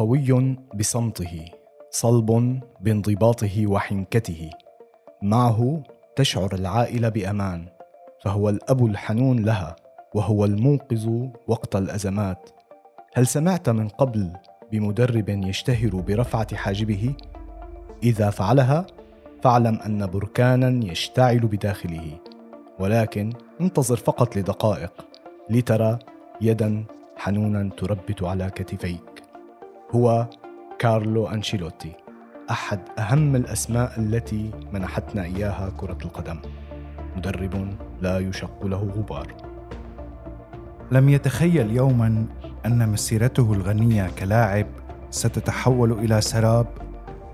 قوي بصمته صلب بانضباطه وحنكته. معه تشعر العائلة بأمان فهو الأب الحنون لها وهو المنقذ وقت الأزمات. هل سمعت من قبل بمدرب يشتهر برفعة حاجبه؟ إذا فعلها فاعلم أن بركانا يشتعل بداخله. ولكن انتظر فقط لدقائق لترى يدا حنونا تربت على كتفيك. هو كارلو أنشيلوتي أحد أهم الأسماء التي منحتنا إياها كرة القدم. مدرب لا يشق له غبار. لم يتخيل يوما أن مسيرته الغنية كلاعب ستتحول إلى سراب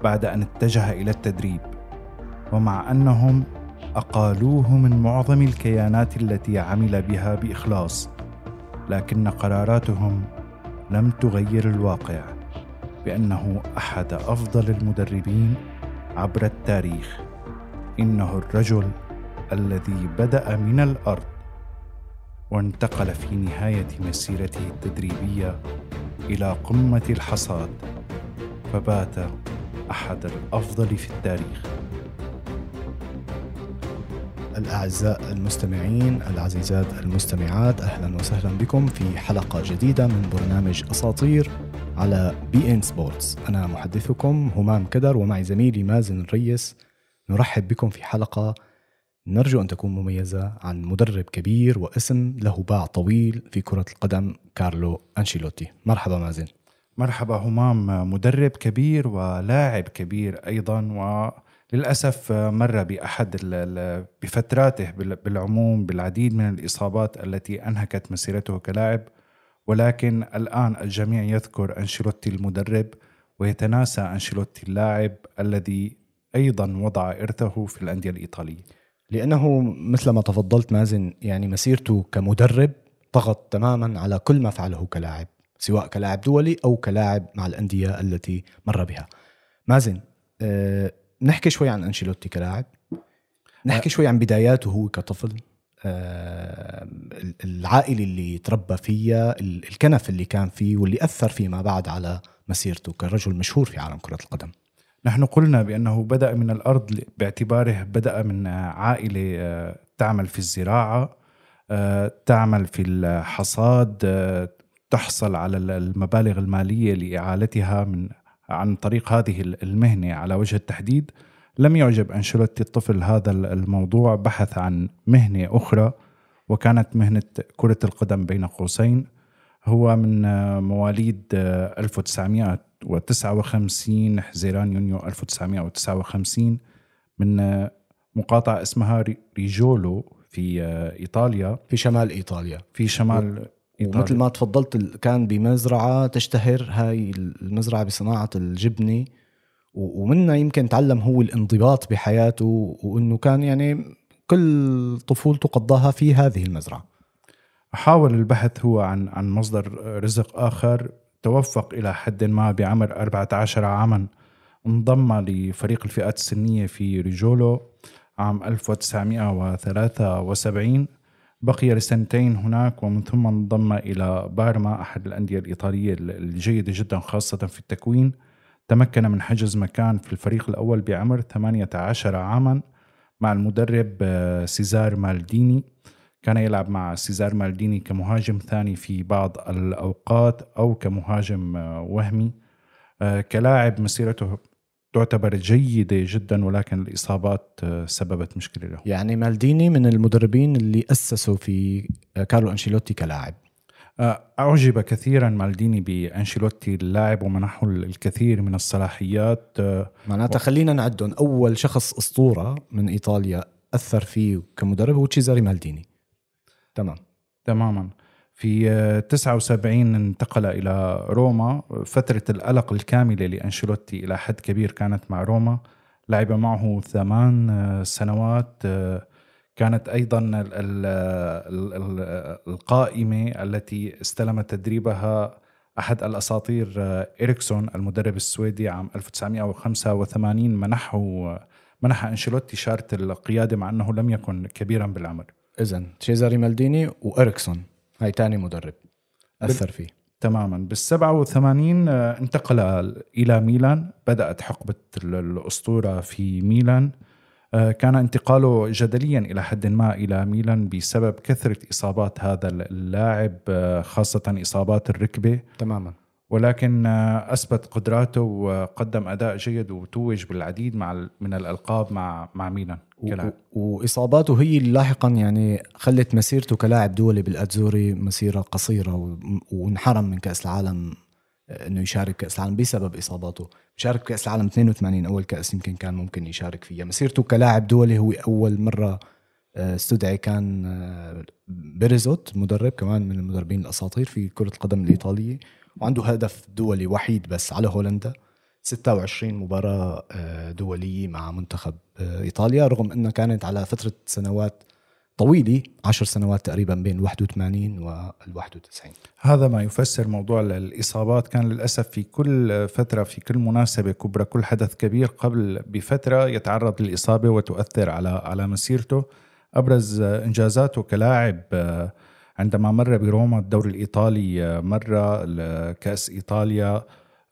بعد أن اتجه إلى التدريب. ومع أنهم أقالوه من معظم الكيانات التي عمل بها بإخلاص لكن قراراتهم لم تغير الواقع. بأنه أحد أفضل المدربين عبر التاريخ. إنه الرجل الذي بدأ من الأرض وانتقل في نهاية مسيرته التدريبية إلى قمة الحصاد فبات أحد الأفضل في التاريخ. الأعزاء المستمعين العزيزات المستمعات أهلا وسهلا بكم في حلقة جديدة من برنامج أساطير على بي إن سبورتس. أنا محدثكم همام كدر ومعي زميلي مازن الريس. نرحب بكم في حلقة. نرجو أن تكون مميزة عن مدرب كبير واسم له باع طويل في كرة القدم كارلو أنشيلوتي. مرحبا مازن. مرحبا همام مدرب كبير ولاعب كبير أيضا و للأسف مر بأحد بفتراته بالعموم بالعديد من الإصابات التي أنهكت مسيرته كلاعب. ولكن الآن الجميع يذكر أنشيلوتي المدرب ويتناسى أنشيلوتي اللاعب الذي أيضا وضع إرثه في الأندية الإيطالية. لأنه مثل ما تفضلت مازن يعني مسيرته كمدرب طغت تماما على كل ما فعله كلاعب سواء كلاعب دولي أو كلاعب مع الأندية التي مر بها. مازن أه نحكي شوي عن أنشيلوتي كلاعب. نحكي شوي عن بداياته هو كطفل. العائلة اللي تربى فيها الكنف اللي كان فيه واللي أثر فيما بعد على مسيرته كرجل مشهور في عالم كرة القدم. نحن قلنا بأنه بدأ من الأرض باعتباره بدأ من عائلة آه، تعمل في الزراعة آه، تعمل في الحصاد تحصل على المبالغ المالية لإعالتها من عن طريق هذه المهنة على وجه التحديد. لم يعجب أنشيلوتي الطفل هذا الموضوع بحث عن مهنة أخرى وكانت مهنة كرة القدم بين قوسين. هو من مواليد 1959 حزيران يونيو 1959 من مقاطعة اسمها ريجولو في إيطاليا. في شمال إيطاليا. في شمال إيطاليا. ومثل ما تفضلت كان بمزرعة تشتهر هاي المزرعة بصناعة الجبنة. ومنها يمكن تعلم هو الانضباط بحياته وإنه كان يعني كل طفولته قضاها في هذه المزرعة. حاول البحث هو عن عن مصدر رزق آخر توفق إلى حد ما بعمر 14 عاما انضم لفريق الفئات السنية في ريجولو عام 1973 بقي لسنتين هناك ومن ثم انضم إلى بارما أحد الأندية الإيطالية الجيدة جدا خاصة في التكوين. تمكن من حجز مكان في الفريق الأول بعمر 18 عاما مع المدرب آه، سيزار مالديني. كان يلعب مع سيزار مالديني كمهاجم ثاني في بعض الأوقات أو كمهاجم آه، وهمي. آه، كلاعب مسيرته تعتبر جيدة جدا ولكن الإصابات سببت مشكلة له. يعني مالديني من المدربين اللي أسسوا في كارلو أنشيلوتي كلاعب. أعجب كثيرا مالديني بأنشيلوتي اللاعب ومنحه الكثير من الصلاحيات. معناتها و... خلينا نعدهم أول شخص أسطورة من إيطاليا أثر فيه كمدرب هو تشيزاري مالديني. تمام. تماما. في 79 انتقل إلى روما. فترة القلق الكاملة لأنشيلوتي إلى حد كبير كانت مع روما. لعب معه ثمان سنوات كانت أيضا القائمة التي استلم تدريبها أحد الأساطير إريكسون المدرب السويدي عام 1985 منحه منح أنشيلوتي شارة القيادة مع أنه لم يكن كبيرا بالعمر. إذا تشيزاري مالديني وإريكسون هاي تاني مدرب أثر فيه. تماما. بال 87 آه، انتقل إلى ميلان بدأت حقبة ال- الأسطورة في ميلان. كان انتقاله جدليا إلى حد ما إلى ميلان بسبب كثرة إصابات هذا اللاعب آه، خاصة إصابات الركبة. تماما. ولكن آه، أثبت قدراته وقدم أداء جيد وتوج بالعديد مع من الألقاب مع مع ميلان كلاعب. وإصاباته هي اللي لاحقا يعني خلت مسيرته كلاعب دولي بالأتزوري مسيرة قصيرة وانحرم من كأس العالم آه، إنه يشارك كأس العالم بسبب إصاباته. شارك كأس العالم 82 أول كأس يمكن كان ممكن يشارك فيها. مسيرته كلاعب دولي هو أول مرة آه، استدعي كان آه، بيريزوت مدرب كمان من المدربين الأساطير في كرة القدم الإيطالية. وعنده هدف دولي وحيد بس على هولندا. 26 مباراة آه، دولية مع منتخب إيطاليا رغم أنها كانت على فترة سنوات طويلة 10 سنوات تقريبا بين 81 وال 91 هذا ما يفسر موضوع ال- الإصابات. كان للأسف في كل فترة في كل مناسبة كبرى كل حدث كبير قبل بفترة يتعرض للإصابة وتؤثر على على مسيرته. أبرز آه، إنجازاته كلاعب آه، عندما مر بروما الدوري الإيطالي آه، مرة ال- كأس إيطاليا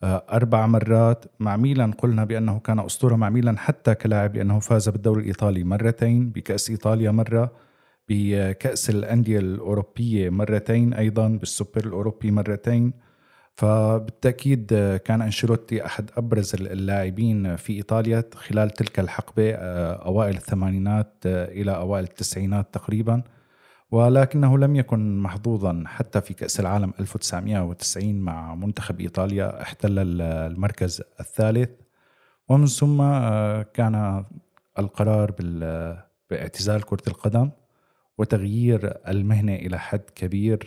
آه، أربع مرات. مع ميلان قلنا بأنه كان أسطورة مع ميلان حتى كلاعب لأنه فاز بالدوري الإيطالي مرتين بكأس إيطاليا مرة. بكأس الأندية الأوروبية مرتين أيضا بالسوبر الأوروبي مرتين. فبالتأكيد كان أنشيلوتي أحد أبرز اللاعبين في إيطاليا خلال تلك الحقبة آه، أوائل الثمانينات آه، إلى أوائل التسعينات تقريبا. ولكنه لم يكن محظوظا حتى في كأس العالم 1990 مع منتخب إيطاليا احتل ال- المركز الثالث. ومن ثم آه، كان القرار باعتزال كرة القدم. وتغيير المهنة إلى حد كبير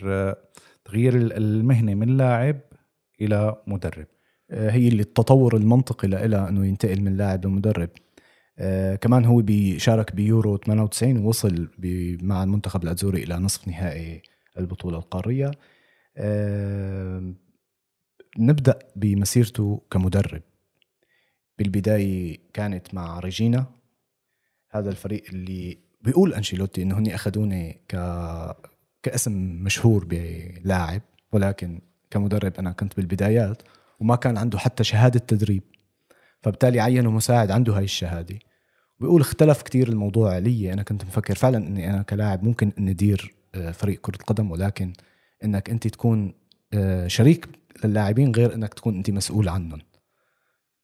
تغيير ال- المهنة من لاعب إلى مدرب. آه، هي اللي التطور المنطقي لها أنه ينتقل من لاعب لمدرب. آه كمان هو بيشارك بيورو 98 ووصل مع المنتخب الاتزوري إلى نصف نهائي البطولة القارية. آه نبدأ بمسيرته كمدرب. بالبداية كانت مع ريجينا. هذا الفريق اللي بيقول أنشيلوتي إنه هني اخذوني ك كاسم مشهور بلاعب ولكن كمدرب أنا كنت بالبدايات وما كان عنده حتى شهادة تدريب. فبالتالي عينوا مساعد عنده هاي الشهادة. بيقول اختلف كتير الموضوع لي أنا كنت مفكر فعلا إني أنا كلاعب ممكن إني ادير آه، فريق كرة قدم ولكن إنك أنت تكون آه، شريك للاعبين غير إنك تكون أنت مسؤول عنهم.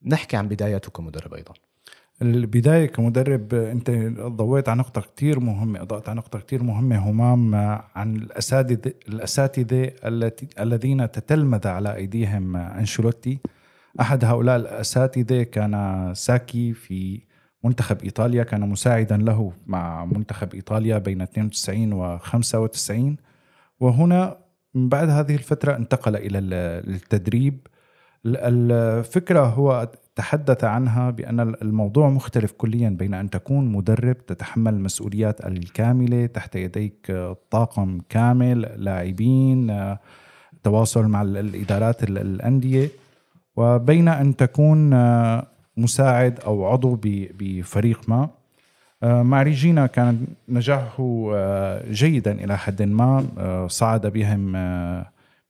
نحكي عن بداياته كمدرب أيضا. البداية كمدرب أنت ضويت على نقطة كتير مهمة أضأت على نقطة كتير مهمة همام عن الأساتذة الأساتذة التي الذين تتلمذ على أيديهم آه، أنشيلوتي. أحد هؤلاء الأساتذة كان ساكي في منتخب إيطاليا كان مساعدا له مع منتخب إيطاليا بين 92 و 95 وهنا من بعد هذه الفترة انتقل إلى ال- التدريب. ال- الفكرة هو تحدث عنها بأن الموضوع مختلف كليا بين أن تكون مدرب تتحمل المسؤوليات الكاملة تحت يديك طاقم كامل لاعبين تواصل مع ال- الإدارات ال- الأندية. وبين أن تكون مساعد أو عضو بفريق ما. مع ريجينا كان نجاحه جيدا إلى حد ما صعد بهم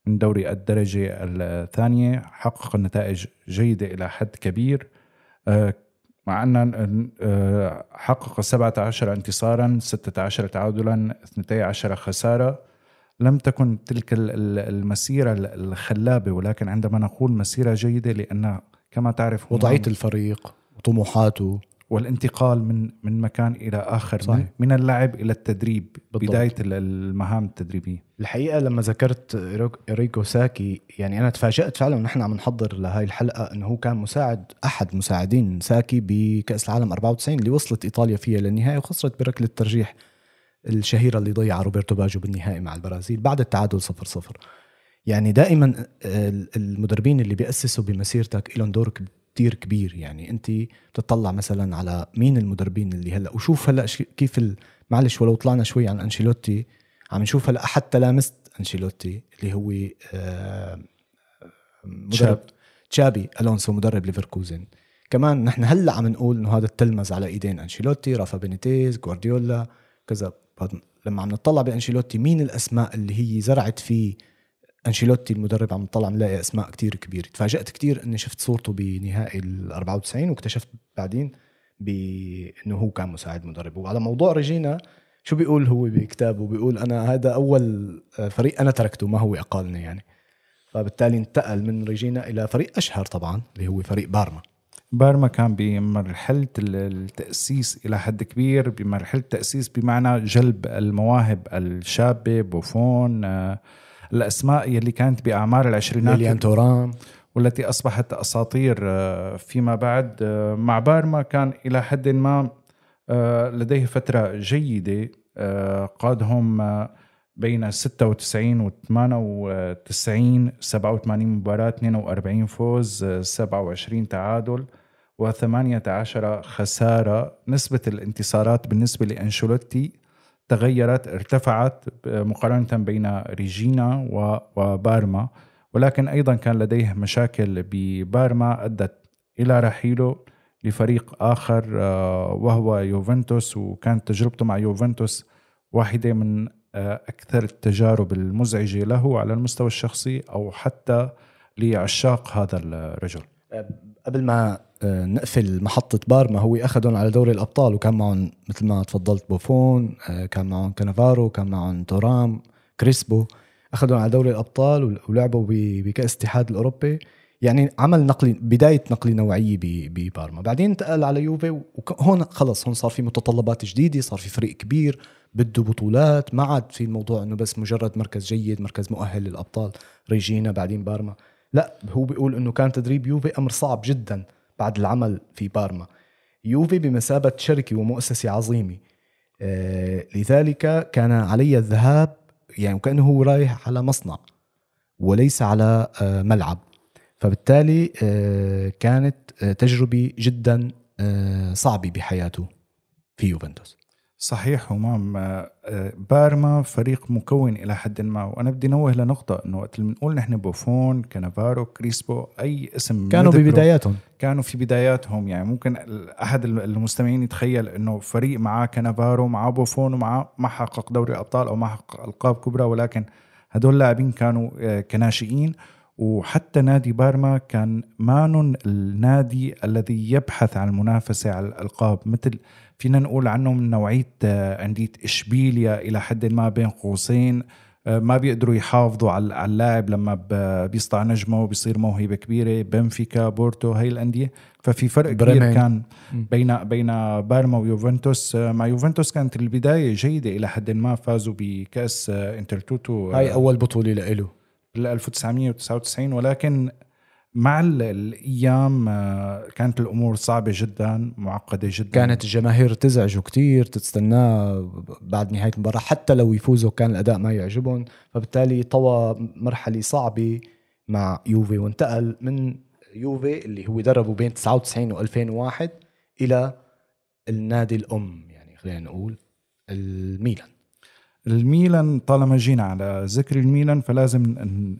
من دوري الدرجة الثانية حقق نتائج جيدة إلى حد كبير. آه، مع أن آه، حقق 17 انتصارا 16 تعادلا 12 خسارة. لم تكن تلك ال- ال- المسيرة ال- الخلابة ولكن عندما نقول مسيرة جيدة لأن كما تعرف هناك- الفريق وطموحاته والانتقال من من مكان إلى آخر صحيح. من, من اللعب إلى التدريب بالضبط. بداية ال- المهام التدريبية الحقيقة لما ذكرت اريغو ساكي يعني أنا تفاجأت فعلا ونحن عم نحضر لهي الحلقة إنه هو كان مساعد أحد مساعدين ساكي بكأس العالم 94 اللي وصلت إيطاليا فيها للنهائي وخسرت بركلة الترجيح الشهيرة اللي ضيعها روبرتو باجو بالنهائي مع البرازيل بعد التعادل 0 0 يعني دائما ال- المدربين اللي بيأسسوا بمسيرتك لهم دور كتير كبير. يعني انت بتطلع مثلا على مين المدربين اللي هلأ؟ وشوف هلأ كيف ال... معلش ولو طلعنا شوي عن أنشيلوتي عم نشوف هلأ حتى لامست أنشيلوتي اللي هو آه، مدرب تشاب. تشابي ألونسو مدرب ليفركوزن. كمان نحن هلأ عم نقول إنه هذا تتلمذ على إيدين أنشيلوتي رافا بينيتيز جوارديولا كذا. لما عم نطلع بأنشيلوتي مين الأسماء اللي هي زرعت فيه أنشيلوتي المدرب عم طلع ملاقي أسماء كتير كبيرة. تفاجأت كتير إني شفت صورته بنهائي ال 94 واكتشفت بعدين بإنه هو كان مساعد مدرب. وعلى موضوع ريجينا شو بيقول هو بكتابه؟ بيقول أنا هذا أول فريق أنا تركته ما هو أقالني يعني. فبالتالي انتقل من ريجينا إلى فريق أشهر طبعا اللي هو فريق بارما. بارما كان بمرحلة التأسيس إلى حد كبير بمرحلة التأسيس بمعنى جلب المواهب الشابة بوفون آه، الأسماء يلي كانت بأعمار العشرينات ليليان تورام والتي أصبحت أساطير آه، فيما بعد آه، مع بارما كان إلى حد ما لديه فترة جيدة قادهم بين 96 و 98 87 مباراة 42 فوز 27 تعادل و18 خسارة. نسبة الانتصارات بالنسبة لأنشولوتي تغيرت ارتفعت مقارنة بين ريجينا وبارما. ولكن أيضا كان لديه مشاكل ببارما أدت إلى رحيله لفريق آخر آه، وهو يوفنتوس. وكانت تجربته مع يوفنتوس واحدة من آه، أكثر التجارب المزعجة له على المستوى الشخصي أو حتى لعشاق هذا الرجل. قبل ما آه، نقفل محطة بارما هو أخذهم على دوري الأبطال وكان معهم مثل ما تفضلت بوفون كان معهم كانافارو كان معهم تورام كريسبو أخذهم على دوري الأبطال ولعبوا بكأس الاتحاد الأوروبي. يعني عمل نقلة بداية نقلة نوعية ببارما بعدين انتقل على يوفي وهون خلص هون صار في متطلبات جديدة صار في فريق كبير بده بطولات. ما عاد في الموضوع إنه بس مجرد مركز جيد مركز مؤهل للأبطال. ريجينا بعدين بارما لا هو بيقول إنه كان تدريب يوفي أمر صعب جدا بعد العمل في بارما. يوفي بمثابة شركة ومؤسسة عظيمة. آه لذلك كان علي الذهاب يعني وكأنه هو رايح على مصنع وليس على آه ملعب. فبالتالي آه كانت آه تجربة جدا آه صعبة بحياته في يوفنتوس. صحيح همام آه، بارما فريق مكون إلى حد ما. وأنا بدي نوه لنقطة إنه وقت اللي بنقول نحن بوفون كانافارو كريسبو أي اسم كانوا ببداياتهم. كانوا في بداياتهم. يعني ممكن أحد المستمعين يتخيل إنه فريق معاه كانافارو معاه بوفون ومعاه ما حقق دوري الابطال أو ما حقق ألقاب كبرى ولكن هدول اللاعبين كانوا آه، كناشئين. وحتى نادي بارما كان مانو النادي الذي يبحث عن المنافسة على الألقاب. مثل فينا نقول عنه من نوعية آه، انديه إشبيليا إلى حد ما بين قوسين آه، ما بيقدروا يحافظوا على اللاعب لما بيسطع نجمه وبيصير موهبة كبيرة. بنفيكا بورتو هاي الأندية. ففي فرق كبير كان بين بين بارما ويوفنتوس. آه، مع يوفنتوس كانت البداية جيدة إلى حد ما فازوا بكأس انترتوتو هاي أول بطولة له بال 1999 ولكن مع الأيام آه، كانت الأمور صعبة جدا معقدة جدا. كانت الجماهير تزعجه كتير تستناه بعد نهاية المباراة حتى لو يفوزوا كان الأداء ما يعجبهم. فبالتالي طوى مرحلة صعبة مع يوفي وانتقل من يوفي اللي هو دربه بين 99 و2001 إلى النادي الأم يعني خلينا نقول الميلان. الميلان طالما جينا على ذكر الميلان فلازم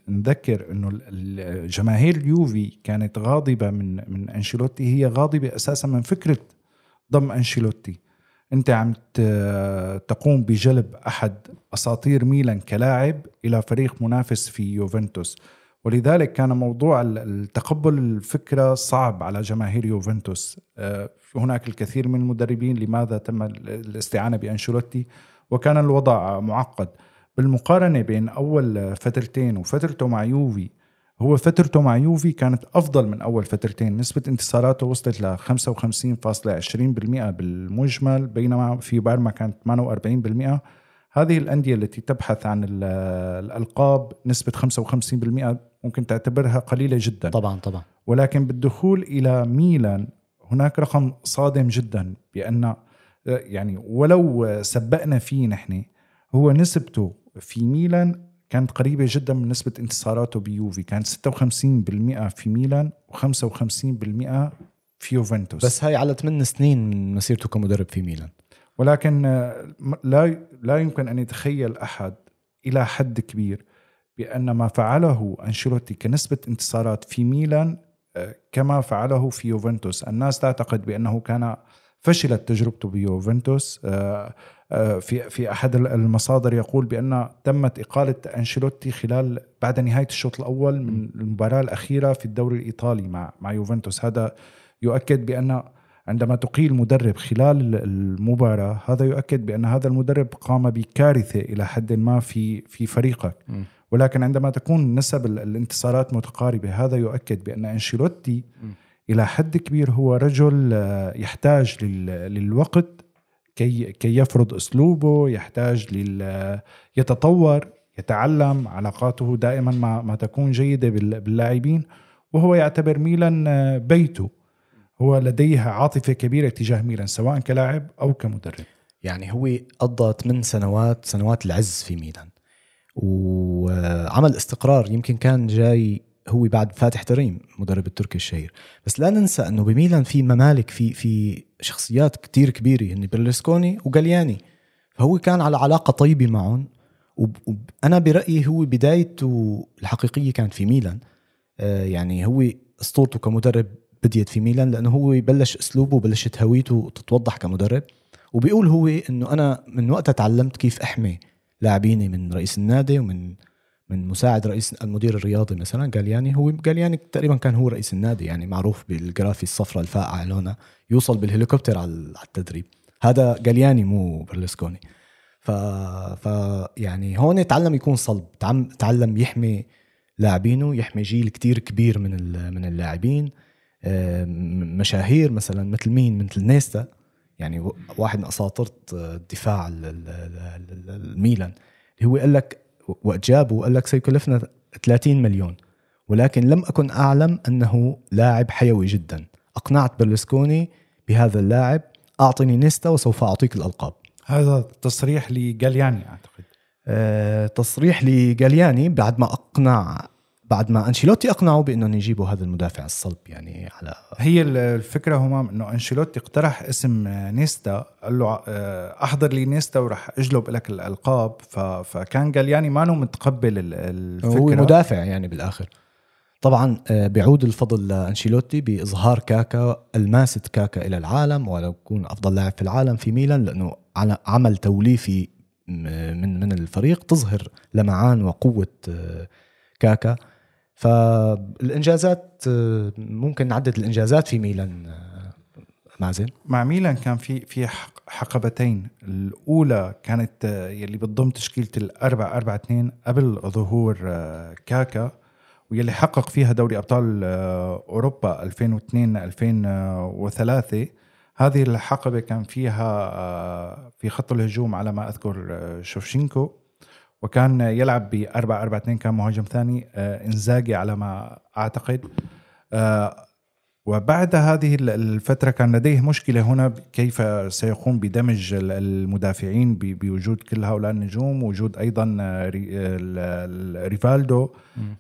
نذكر إنه جماهير اليوفي كانت غاضبة من من أنشيلوتي. هي غاضبة أساسا من فكرة ضم أنشيلوتي. أنت عم تقوم بجلب أحد أساطير ميلان كلاعب إلى فريق منافس في يوفنتوس. ولذلك كان موضوع التقبل الفكرة صعب على جماهير يوفنتوس. آه، هناك الكثير من المدربين لماذا تم الاستعانة بأنشيلوتي؟ وكان الوضع معقد. بالمقارنة بين أول فترتين وفترته مع يوفي هو فترته مع يوفي كانت أفضل من أول فترتين. نسبة انتصاراته وصلت ل 55.20% بالمجمل بينما في بارما كانت 48% هذه الأندية التي تبحث عن الألقاب نسبة 55% ممكن تعتبرها قليلة جدا. طبعا طبعا. ولكن بالدخول إلى ميلان هناك رقم صادم جدا بأن يعني ولو سبقنا فيه نحن هو نسبته في ميلان كانت قريبة جدا من نسبة انتصاراته بيوفي. كانت 56% في ميلان و55% في يوفنتوس. بس هاي على 8 سنين من مسيرته كمدرب في ميلان. ولكن لا لا يمكن أن يتخيل أحد إلى حد كبير بأن ما فعله أنشيلوتي كنسبة انتصارات في ميلان كما فعله في يوفنتوس. الناس تعتقد بأنه كان فشلت تجربته بيوفنتوس. آه، آه، في في أحد المصادر يقول بأن تمت إقالة أنشيلوتي خلال بعد نهاية الشوط الأول من المباراة الأخيرة في الدوري الإيطالي مع مع يوفنتوس. هذا يؤكد بأن عندما تقيل مدرب خلال المباراة هذا يؤكد بأن هذا المدرب قام بكارثة إلى حد ما في في فريقك. ولكن عندما تكون نسب الانتصارات متقاربة هذا يؤكد بأن أنشيلوتي إلى حد كبير هو رجل آه، يحتاج للوقت كي كي يفرض أسلوبه يحتاج لل يتطور يتعلم علاقاته دائما ما ما تكون جيدة باللاعبين وهو يعتبر ميلان آه، بيته. هو لديه عاطفة كبيرة تجاه ميلان سواء كلاعب أو كمدرب. يعني هو قضى 8 سنوات سنوات العز في ميلان. وعمل استقرار يمكن كان جاي هو بعد فاتح تريم مدرب التركي الشهير. بس لا ننسى إنه بميلان في ممالك في في شخصيات كتير كبيرة هن برلسكوني وجالياني. فهو كان على علاقة طيبة معهم وأنا برأيي هو بدايته الحقيقية كانت في ميلان. آه، يعني هو أسطورته كمدرب بديت في ميلان لأنه هو بلش أسلوبه وبلشت هويته تتوضح كمدرب. وبيقول هو إنه أنا من وقتها تعلمت كيف أحمي لاعبيني من رئيس النادي ومن من مساعد رئيس المدير الرياضي مثلا جالياني. هو جالياني تقريبا كان هو رئيس النادي يعني معروف بالجرافي الصفراء الفاقعه لونها يوصل بالهليكوبتر على التدريب. هذا جالياني مو برلسكوني. ف... ف يعني هون تعلم يكون صلب تعلم يحمي لاعبينه يحمي جيل كتير كبير من من اللاعبين. مشاهير مثلا مثل مين؟ مثل نيستا. يعني واحد من أساطير الدفاع الميلان اللي هو قال لك وقت جابه قال لك سيكلفنا 30 مليون. ولكن لم أكن أعلم أنه لاعب حيوي جدا. أقنعت برلسكوني بهذا اللاعب أعطني نيستا وسوف أعطيك الألقاب. هذا تصريح لجالياني أعتقد. أه تصريح لجالياني بعد ما أقنع بعد ما أنشيلوتي أقنعه بأنهم يجيبوا هذا المدافع الصلب يعني على هي الفكرة همام إنه أنشيلوتي اقترح اسم نيستا قال له آه، أحضر لي نيستا وراح أجلب لك الألقاب. فكان جالياني ما متقبل الفكرة. هو مدافع يعني بالآخر. طبعا آه، بيعود الفضل لأنشيلوتي بإظهار كاكا الماسة كاكا إلى العالم ولو يكون أفضل لاعب في العالم في ميلان لأنه عمل توليفي من من الفريق تظهر لمعان وقوة آه، كاكا. فالإنجازات ممكن نعدد الإنجازات في ميلان مازن. مع ميلان كان في في حقبتين. الأولى كانت يلي بتضم تشكيلة الأربع أربعة اثنين قبل ظهور كاكا واللي حقق فيها دوري أبطال أوروبا 2002 2003 هذه الحقبة كان فيها في خط الهجوم على ما أذكر شوفشينكو. وكان يلعب ب 4 4 2 كان مهاجم ثاني آه، إنزاجي على ما أعتقد. آه، وبعد هذه الفترة كان لديه مشكلة هنا كيف سيقوم بدمج المدافعين بوجود كل هؤلاء النجوم وجود أيضا آه، ريفالدو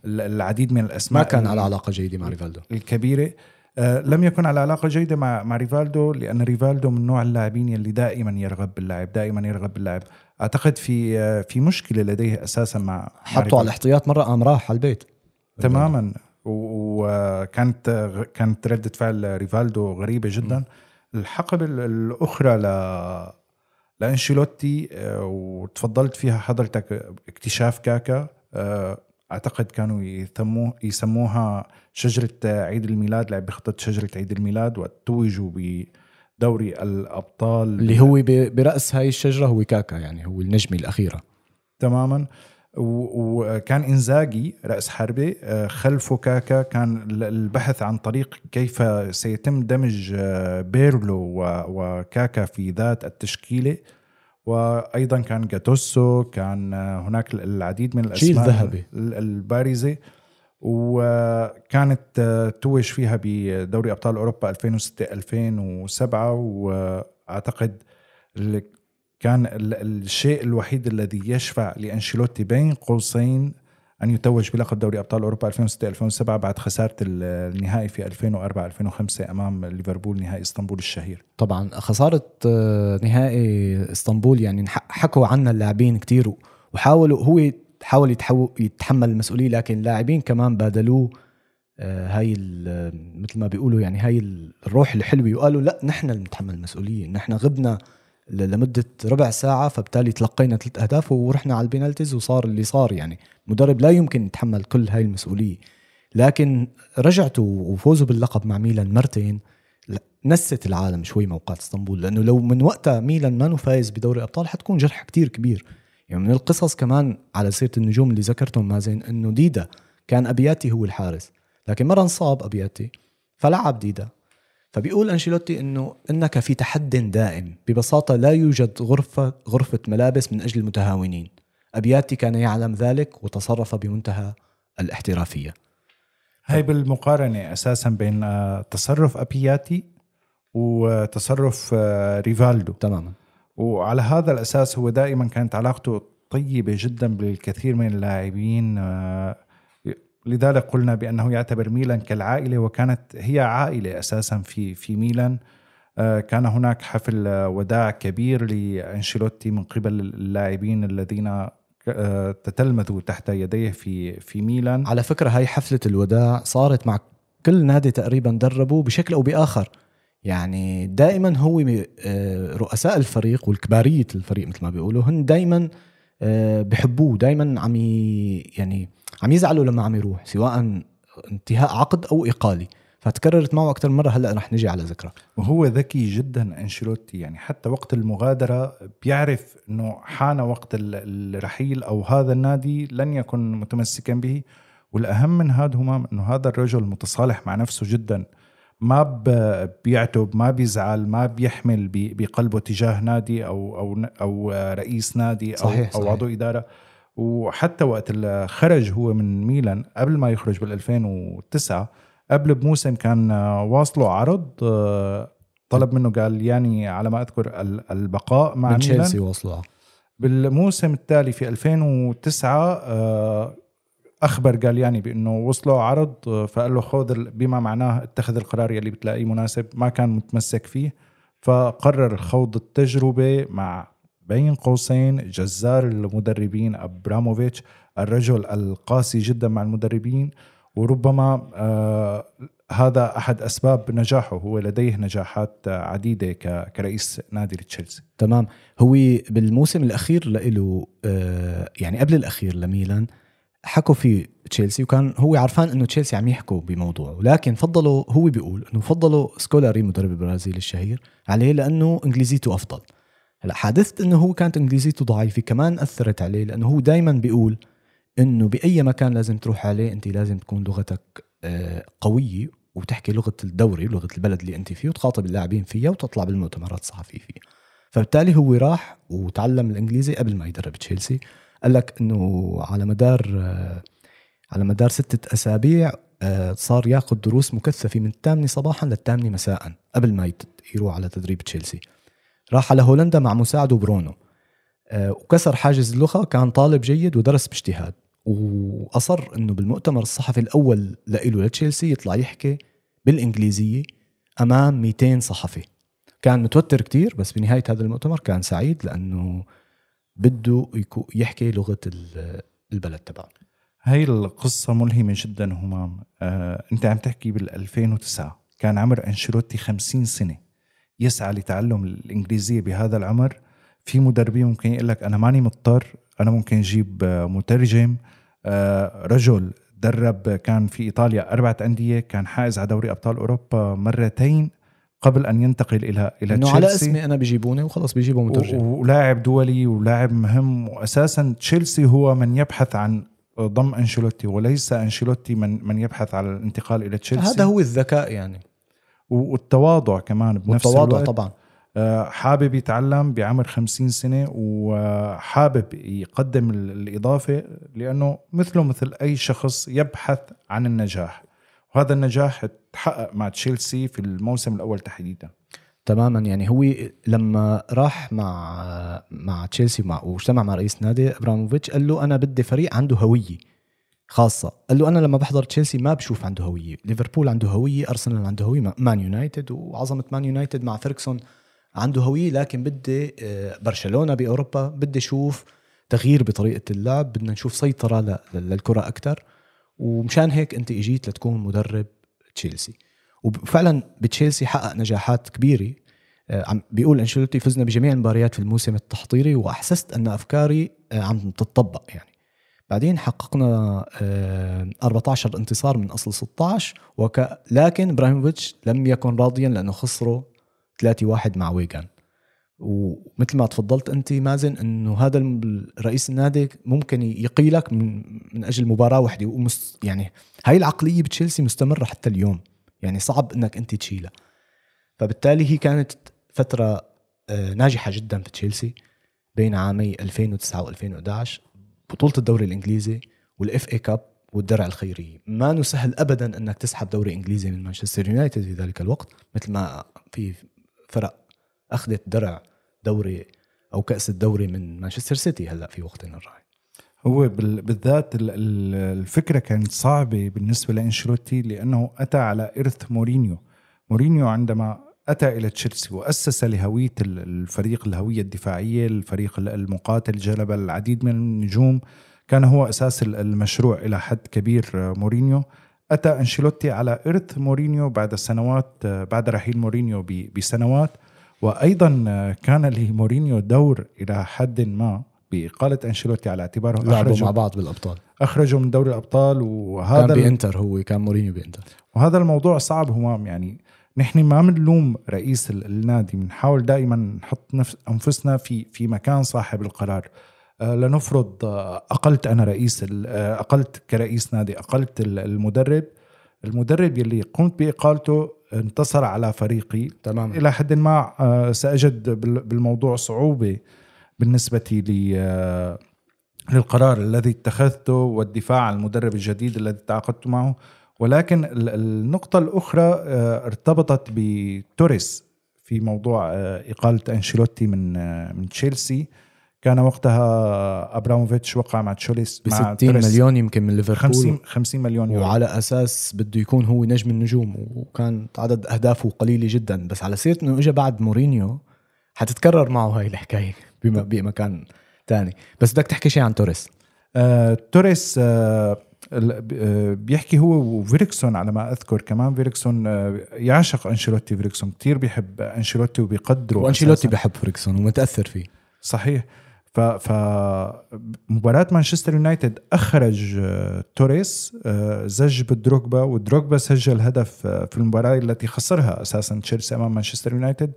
العديد من الأسماء ما كان على علاقة جيدة مع ريفالدو. الكبيرة. لم يكن على علاقة جيدة مع مع ريفالدو لأن ريفالدو من نوع اللاعبين اللي دائما يرغب باللعب دائما يرغب باللعب أعتقد في في مشكلة لديه أساسا مع حطوا على الاحتياط مرة قام راح على البيت. تماما. وكانت كانت ردة فعل ريفالدو غريبة جدا. الحقبة الأخرى ل لأنشيلوتي آه، وتفضلت فيها حضرتك اكتشاف كاكا آه، أعتقد كانوا يسموه يسموها شجرة عيد الميلاد لعب بخطه شجرة عيد الميلاد وتوجوا دوري الأبطال. اللي هو برأس هاي الشجرة هو كاكا يعني هو النجمة الأخيرة. تماما. وكان إنزاجي رأس حربة آه، خلفه كاكا. كان البحث عن طريق كيف سيتم دمج آه، بيرلو وكاكا في ذات التشكيلة. وأيضا كان جاتوسو كان آه، هناك العديد من الأسماء ذهبي البارزة. وكانت توج فيها بدوري أبطال أوروبا 2006 2007 وأعتقد كان الشيء الوحيد الذي يشفع لأنشيلوتي بين قوسين أن يتوج بلقب دوري أبطال أوروبا 2006 2007 بعد خسارة النهائي في 2004 2005 أمام ليفربول نهائي إسطنبول الشهير. طبعا خسارة آه، نهائي إسطنبول يعني حكوا عنها اللاعبين كثير وحاولوا هو حاول يتحمل المسؤولية لكن لاعبين كمان بادلوه آه، هاي مثل ما بيقولوا يعني هاي الروح الحلوة. وقالوا لا نحن اللي بنتحمل المسؤولية. نحن غبنا لمدة ربع ساعة فبالتالي تلقينا ثلاث أهداف ورحنا على البينالتيز وصار اللي صار. يعني مدرب لا يمكن يتحمل كل هاي المسؤولية. لكن رجعتوا وفوزوا باللقب مع ميلان مرتين. نست العالم شوي موقعة اسطنبول لأنه لو من وقتها ميلان ما فايز بدوري الابطال حتكون جرح كتير كبير. يعني من القصص كمان على سيرة النجوم اللي ذكرتهم مازن إنه ديدا كان أبياتي هو الحارس. لكن مره انصاب أبياتي فلعب ديدا. فبيقول أنشيلوتي إنه إنك في تحد دائم ببساطة لا يوجد غرفة غرفة ملابس من أجل المتهاونين. أبياتي كان يعلم ذلك وتصرف بمنتهى الاحترافية. هاي بالمقارنة أساسا بين آه، تصرف أبياتي وتصرف آه، ريفالدو. تماما. وعلى هذا الأساس هو دائما كانت علاقته طيبة جدا بالكثير من اللاعبين آه، لذلك قلنا بأنه يعتبر ميلان كالعائلة وكانت هي عائلة أساسا في في ميلان. آه، كان هناك حفل آه، وداع كبير لأنشيلوتي من قبل اللاعبين الذين تتلمذوا تحت يديه في في ميلان. على فكرة هاي حفلة الوداع صارت مع كل نادي تقريبا دربه بشكل أو بآخر. يعني دائما هو آه، رؤساء الفريق والكبارية الفريق مثل ما بيقولوا هن دائما بحبوه دائما عم يعني عم يزعلوا لما عم يروح سواء انتهاء عقد أو اقالي فتكررت معه أكثر مرة هلأ رح نجي على ذكرى. وهو ذكي جدا أنشيلوتي. يعني حتى وقت المغادرة بيعرف إنه حان وقت ال- الرحيل أو هذا النادي لن يكن متمسكا به. والأهم من هذا همام إنه هذا الرجل متصالح مع نفسه جدا. ما بيعتب ما بيزعل ما بيحمل بقلبه تجاه نادي أو أو أو رئيس نادي أو صحيح، أو. عضو إدارة. وحتى وقت خرج هو من ميلان قبل ما يخرج بال 2009 قبل بموسم كان واصله عرض آه، طلب منه قال يعني على ما أذكر ال- البقاء مع من ميلان. تشيلسي وصلوا بالموسم التالي في 2009 آه، أخبر قال يعني بأنه وصلوا عرض فقال له خذ بما معناه اتخذ القرار يلي بتلاقيه مناسب ما كان متمسك فيه. فقرر خوض التجربة مع بين قوسين جزار المدربين أبراموفيتش الرجل القاسي جدا مع المدربين. وربما آه هذا أحد أسباب نجاحه هو لديه نجاحات عديدة كرئيس نادي تشيلسي. تمام. هو بالموسم الأخير له آه يعني قبل الأخير لميلان حكوا في تشيلسي وكان هو عرفان إنه تشيلسي عم يحكوا بموضوعه لكن فضلوا هو بيقول إنه فضلوا سكولاري مدرب البرازيل الشهير عليه لأنه إنجليزيته أفضل. هلأ حادثه إنه هو كانت إنجليزيته ضعيفة كمان أثرت عليه لأنه هو دائما بيقول إنه بأي مكان لازم تروح عليه أنت لازم تكون لغتك آه، قوية وتحكي لغة الدوري لغه البلد اللي أنت فيه وتخاطب اللاعبين فيها وتطلع بالمؤتمرات الصحفية فيها. فبالتالي هو راح وتعلم الإنجليزي قبل ما يدرب تشيلسي. قال لك إنه على مدار على مدار ستة أسابيع آه، صار ياخذ دروس مكثفة من الثامنة صباحا للثامنة مساء قبل ما يروح على تدريب تشيلسي. راح على هولندا مع مساعده برونو. آه، وكسر حاجز اللغة كان طالب جيد ودرس باجتهاد. وأصر إنه بالمؤتمر الصحفي الأول لإله لتشيلسي يطلع يحكي بالإنجليزية أمام 200 صحفي. كان متوتر كتير بس بنهاية هذا المؤتمر كان سعيد لأنه بده يحكي لغة ال- البلد تبعه. هاي القصة ملهمة جدا همام. آه، أنت عم تحكي بال 2009 كان عمر أنشيلوتي 50 سنة. يسعى لتعلم الإنجليزية بهذا العمر. في مدربين ممكن يقول لك أنا ماني مضطر أنا ممكن أجيب آه، مترجم. آه، رجل درب كان في إيطاليا أربعة أندية كان حائز على دوري أبطال أوروبا مرتين. قبل أن ينتقل إلى إلى إنه على. اسمي أنا بيجيبوني وخلص بيجيبوا مترجم. ولاعب دولي ولاعب مهم. واساسا تشيلسي هو من يبحث عن ضم أنشيلوتي وليس أنشيلوتي من من يبحث على الانتقال إلى تشيلسي. هذا هو الذكاء يعني. والتواضع كمان بنفس والتواضع الوقت. طبعا. آه، حابب يتعلم بعمر 50 سنة وحابب يقدم ال- الإضافة لأنه مثله مثل أي شخص يبحث عن النجاح. وهذا النجاح تحقق مع تشيلسي في الموسم الأول تحديدا. تماما يعني هو لما راح مع مع تشيلسي مع واجتمع مع رئيس نادي ابراموفيتش قال له أنا بدي فريق عنده هوية خاصة. قال له أنا لما بحضر تشيلسي ما بشوف عنده هوية. ليفربول عنده هوية أرسنال عنده هوية مان يونايتد وعظمة مان يونايتد مع فيرغسون عنده هوية لكن بدي آه، برشلونة بأوروبا بدي أشوف تغيير بطريقة اللعب بدنا نشوف سيطرة للكرة أكثر ومشان هيك انت اجيت لتكون مدرب تشيلسي. وفعلا بتشيلسي حقق نجاحات كبيرة. آه، عم بيقول أنشيلوتي فزنا بجميع المباريات في الموسم التحضيري وأحسست أن أفكاري آه، عم تتطبق يعني. بعدين حققنا 14 آه، انتصار من أصل 16 وك... لكن إبراهيموفيتش لم يكن راضيا لأنه خسروا 3-1 مع ويغان. ومثل ما تفضلت أنت مازن إنه هذا رئيس النادي ممكن يقيلك من من أجل مباراة واحدة ومس يعني هاي العقلية بتشيلسي مستمرة حتى اليوم يعني صعب إنك أنت تشيلها. فبالتالي هي كانت فترة آه، ناجحة جدا في تشيلسي بين عامي 2009 و2011 بطولة الدوري الإنجليزي وال FA Cup والدرع الخيريه ما سهل ابدا إنك تسحب دوري إنجليزي من مانشستر يونايتد في ذلك الوقت مثل ما في فرق أخذت درع دوري أو كأس الدوري من مانشستر سيتي هلأ في وقتنا الراهن. هو بالذات الفكرة كانت صعبة بالنسبة لأنشيلوتي لأنه أتى على إرث مورينيو. مورينيو عندما أتى إلى تشيلسي وأسس لهوية الفريق الهوية الدفاعية الفريق المقاتل جلب العديد من النجوم كان هو أساس المشروع إلى حد كبير مورينيو. أتى أنشيلوتي على إرث مورينيو بعد سنوات بعد رحيل مورينيو بسنوات. وأيضا كان لمورينيو دور إلى حد ما بإقالة أنشيلوتي على اعتباره. لعبوا مع بعض بالأبطال. اخرجوا من دوري الأبطال وهذا كان بإنتر هو كان مورينيو بإنتر. وهذا الموضوع صعب همام يعني نحن ما بنلوم رئيس النادي بنحاول دائما نحط نفس أنفسنا في في مكان صاحب القرار. آه، لنفرض آه، أقلت أنا رئيس آه، أقلت كرئيس نادي أقلت المدرب. المدرب يلي قمت بإقالته انتصر على فريقي. تماما إلى حد ما سأجد بالموضوع صعوبة بالنسبة لي للقرار الذي اتخذته والدفاع عن المدرب الجديد الذي تعاقدت معه. ولكن النقطة الأخرى آه، ارتبطت بتوريس في موضوع آه، إقالة أنشيلوتي من آه، من تشيلسي. كان وقتها أبراموفيتش وقع مع توريس ب 60 مليون يمكن من ليفربول. 50 50 مليون يورو. وعلى أساس بده يكون هو نجم النجوم وكان عدد أهدافه قليله جدا. بس على سيرة إنه اجى بعد مورينيو حتتكرر معه هاي الحكاية بمكان ثاني بس بدك تحكي شيء عن توريس. آه، توريس آه، بيحكي هو وفيرغسون على ما أذكر كمان. فيرغسون آه، يعشق أنشيلوتي. فيرغسون كثير بيحب أنشيلوتي وبيقدره وأنشيلوتي بيحب فيرغسون ومتأثر فيه. صحيح. ف ف مباراة مانشستر يونايتد أخرج آه، توريس آه، زج بدروجبا ودروجبا سجل هدف في المباراة التي خسرها أساسا تشيلسي أمام مانشستر يونايتد.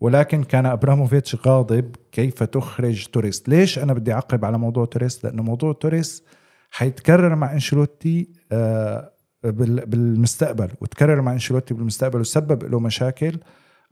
ولكن كان إبراموفيتش غاضب كيف تخرج توريس؟ ليش أنا بدي أعقب على موضوع توريس؟ لأنه موضوع توريس حيتكرر مع أنشيلوتي آه، بالمستقبل وتكرر مع أنشيلوتي بالمستقبل وسبب له مشاكل.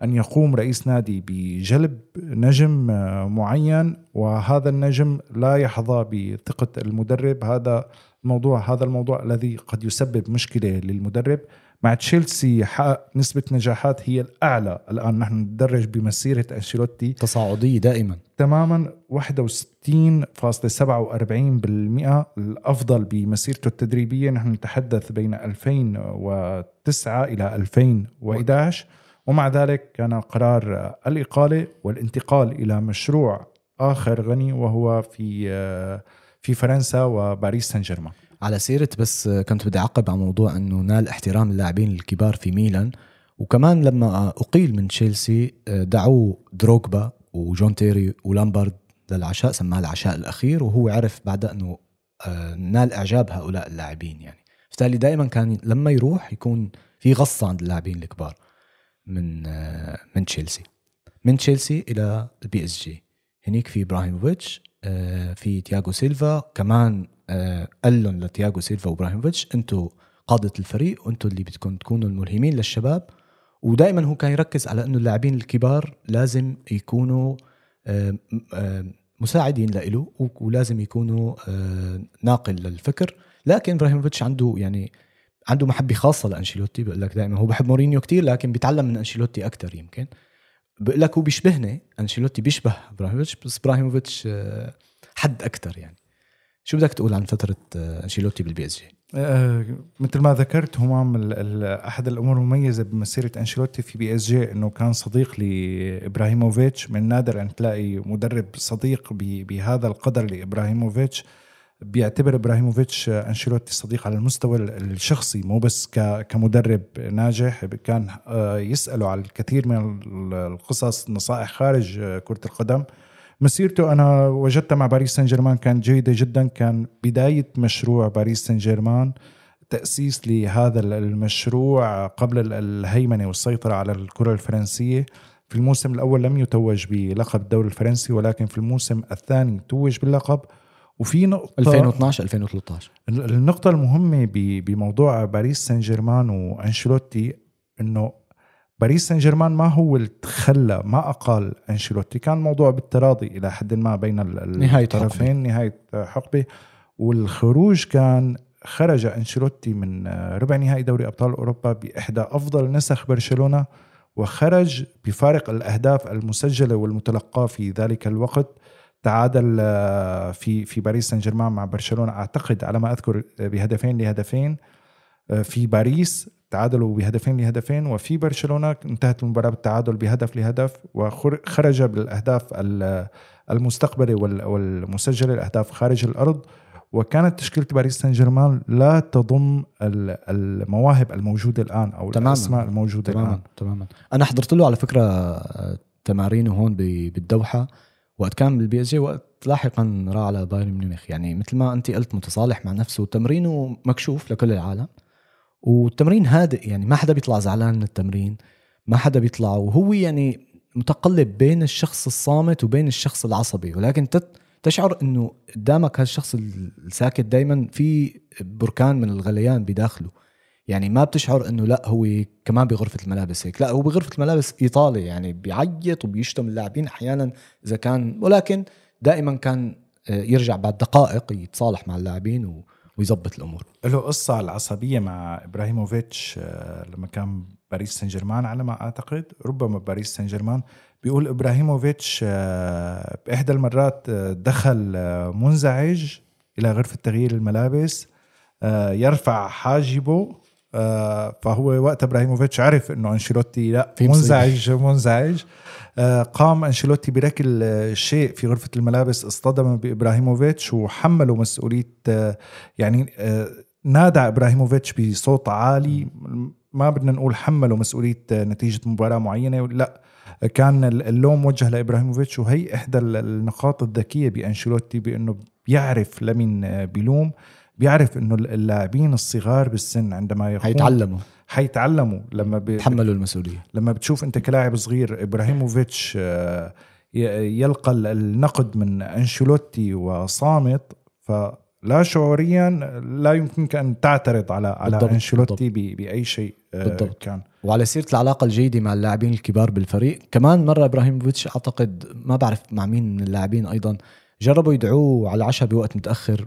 أن يقوم رئيس نادي بجلب نجم آه، معين وهذا النجم لا يحظى بثقة المدرب. هذا الموضوع هذا الموضوع الذي قد يسبب مشكلة للمدرب. مع تشيلسي حقق نسبة نجاحات هي الأعلى. الآن نحن ندرج بمسيرة أنشيلوتي. تصاعدية دائما. تماما 61.47% الأفضل بمسيرته التدريبية. نحن نتحدث بين 2009 إلى 2011 ومع ذلك كان قرار الإقالة والانتقال إلى مشروع آخر غني وهو في في فرنسا وباريس سان جيرمان على سيرة بس كنت بدي أعقب على موضوع أنه نال احترام اللاعبين الكبار في ميلان. وكمان لما أقيل من تشيلسي دعوه دروغبا وجون تيري ولامبارد للعشاء سماه العشاء الأخير وهو عرف بعدها أنه آه، نال إعجاب هؤلاء اللاعبين يعني. بالتالي دائما كان لما يروح يكون في غصة عند اللاعبين الكبار. من آه، من تشيلسي من تشيلسي إلى ال PSG هنيك في إبراهيموفيتش آه، في تياغو سيلفا. كمان آه، قال لهم لتياغو سيلفا وإبراهيموفيتش. أنتم قادة الفريق وأنتم اللي بدكم تكونوا الملهمين للشباب. ودائما هو كان يركز على إنه اللاعبين الكبار لازم يكونوا آه، مساعدين له ولازم يكونوا ناقل للفكر. لكن إبراهيموفيتش عنده يعني عنده محبة خاصة لأنشيلوتي بقول لك دائما. هو بحب مورينيو كتير لكن بيتعلم من أنشيلوتي أكثر يمكن. بقول لك هو بيشبهني أنشيلوتي بيشبه إبراهيموفيتش بس إبراهيموفيتش حد أكثر يعني. شو بدك تقول عن فترة آه، أنشيلوتي بال PSG؟ أه مثل ما ذكرت همام أحد الأمور المميزة بمسيرة أنشيلوتي في PSG إنه كان صديق لإبراهيموفيتش. من نادر أن تلاقي مدرب صديق بهذا القدر لإبراهيموفيتش. بيعتبر إبراهيموفيتش أنشيلوتي صديق على المستوى الشخصي مو بس كمدرب ناجح. كان آه، يساله على الكثير من القصص نصائح خارج آه، كرة القدم. مسيرته أنا وجدتها مع باريس سان جيرمان كانت جيده جدا. كان بداية مشروع باريس سان جيرمان تأسيس لهذا المشروع قبل الهيمنة والسيطرة على الكرة الفرنسية. في الموسم الأول لم يتوج بلقب الدوري الفرنسي ولكن في الموسم الثاني توج باللقب. وفي نقطة 2012 2013 النقطة المهمة بموضوع باريس سان جيرمان وأنشيلوتي إنه باريس سان جيرمان ما هو اللي تخلى ما أقال أنشيلوتي. كان موضوع بالتراضي إلى حد ما بين الطرفين نهاية حقبة. والخروج كان خرج أنشيلوتي من ربع نهائي دوري أبطال أوروبا بإحدى أفضل نسخ برشلونة وخرج بفارق الأهداف المسجلة والمتلقاة في ذلك الوقت. تعادل آه، في في باريس سان جيرمان مع برشلونة أعتقد على ما أذكر آه، بهدفين لهدفين آه، في باريس تعادلوا بهدفين لهدفين وفي برشلونة انتهت المباراة بالتعادل بهدف لهدف وخرج بالأهداف المستقبله والمسجله الأهداف خارج الأرض وكانت تشكيلة باريس سان جيرمان لا تضم المواهب الموجودة الآن أو تماما. الأسماء الموجودة تماما. الآن تماما أنا حضرت له على فكرة تمارينه هون بالدوحة وقت كان بال PSG وقت لاحقا راح على بايرن ميونخ. يعني مثل ما انت قلت متصالح مع نفسه وتمرينه مكشوف لكل العالم. والتمرين هادئ يعني ما حدا بيطلع زعلان من التمرين ما حدا بيطلع. وهو يعني متقلب بين الشخص الصامت وبين الشخص العصبي. ولكن تشعر إنه قدامك هالشخص الساكت دائما في بركان من الغليان بداخله. يعني ما بتشعر إنه لا هو كمان بغرفة الملابس هيك. لا هو بغرفة الملابس إيطالي يعني بيعيط وبيشتم اللاعبين أحيانا إذا كان ولكن دائما كان آه، يرجع بعد دقائق يتصالح مع اللاعبين ويظبط الأمور. له قصة العصبية مع إبراهيموفيتش آه، لما كان باريس سان جيرمان على ما أعتقد. ربما باريس سان جيرمان بيقول إبراهيموفيتش آه، بإحدى المرات دخل منزعج إلى غرفة تغيير الملابس يرفع حاجبه فهو وقت إبراهيموفيتش عرف إنه أنشيلوتي لا منزعج منزعج. آه، قام أنشيلوتي بركل شيء في غرفة الملابس اصطدم بإبراهيموفيتش وحمله مسؤولية آه، يعني نادى إبراهيموفيتش بصوت عالي. ما بدنا نقول حمله مسؤولية نتيجة مباراة معينة لا كان اللوم موجه لإبراهيموفيتش وهي إحدى النقاط الذكية بأنشيلوتي بأنه بيعرف لمين بيلوم. بيعرف إنه اللاعبين الصغار بالسن عندما يقوم حيتعلموا. حيتعلموا. لما بيتحملوا المسؤولية. لما بتشوف أنت كلاعب صغير إبراهيموفيتش آه، يلقى النقد من أنشيلوتي وصامت فلا شعوريا لا يمكنك أن تعترض على على أنشيلوتي. بأي شيء آه، بالضبط. كان. وعلى سيرة العلاقة الجيدة مع اللاعبين الكبار بالفريق كمان مرة إبراهيموفيتش أعتقد ما بعرف مع مين من اللاعبين أيضا جربوا يدعوه على العشاء بوقت متأخر.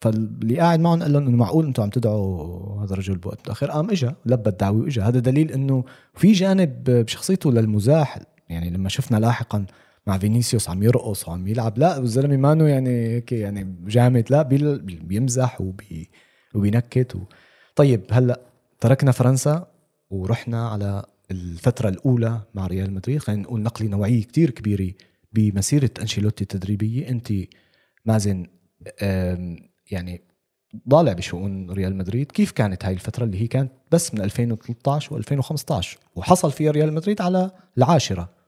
فاللي قاعد معهم قال لهم إنه معقول أنتم عم تدعوا هذا الرجل بوقت متاخر قام اجى لبى الدعوة واجى هذا دليل إنه في جانب بشخصيته للمزاح يعني لما شفنا لاحقا مع فينيسيوس عم يرقص وعم يلعب لا الزلمه مانو يعني هيك يعني جامد لا بيمزح وبي وبينكت و... طيب هلأ تركنا فرنسا ورحنا على الفترة الأولى مع ريال مدريد. خلينا نقول نقلة نوعية كتير كبيرة بمسيرة أنشيلوتي التدريبية. أنت مازن يعني ضالع بشؤون ريال مدريد. كيف كانت هاي الفترة اللي هي كانت بس من 2013 و2015 وحصل فيها ريال مدريد على العاشرة.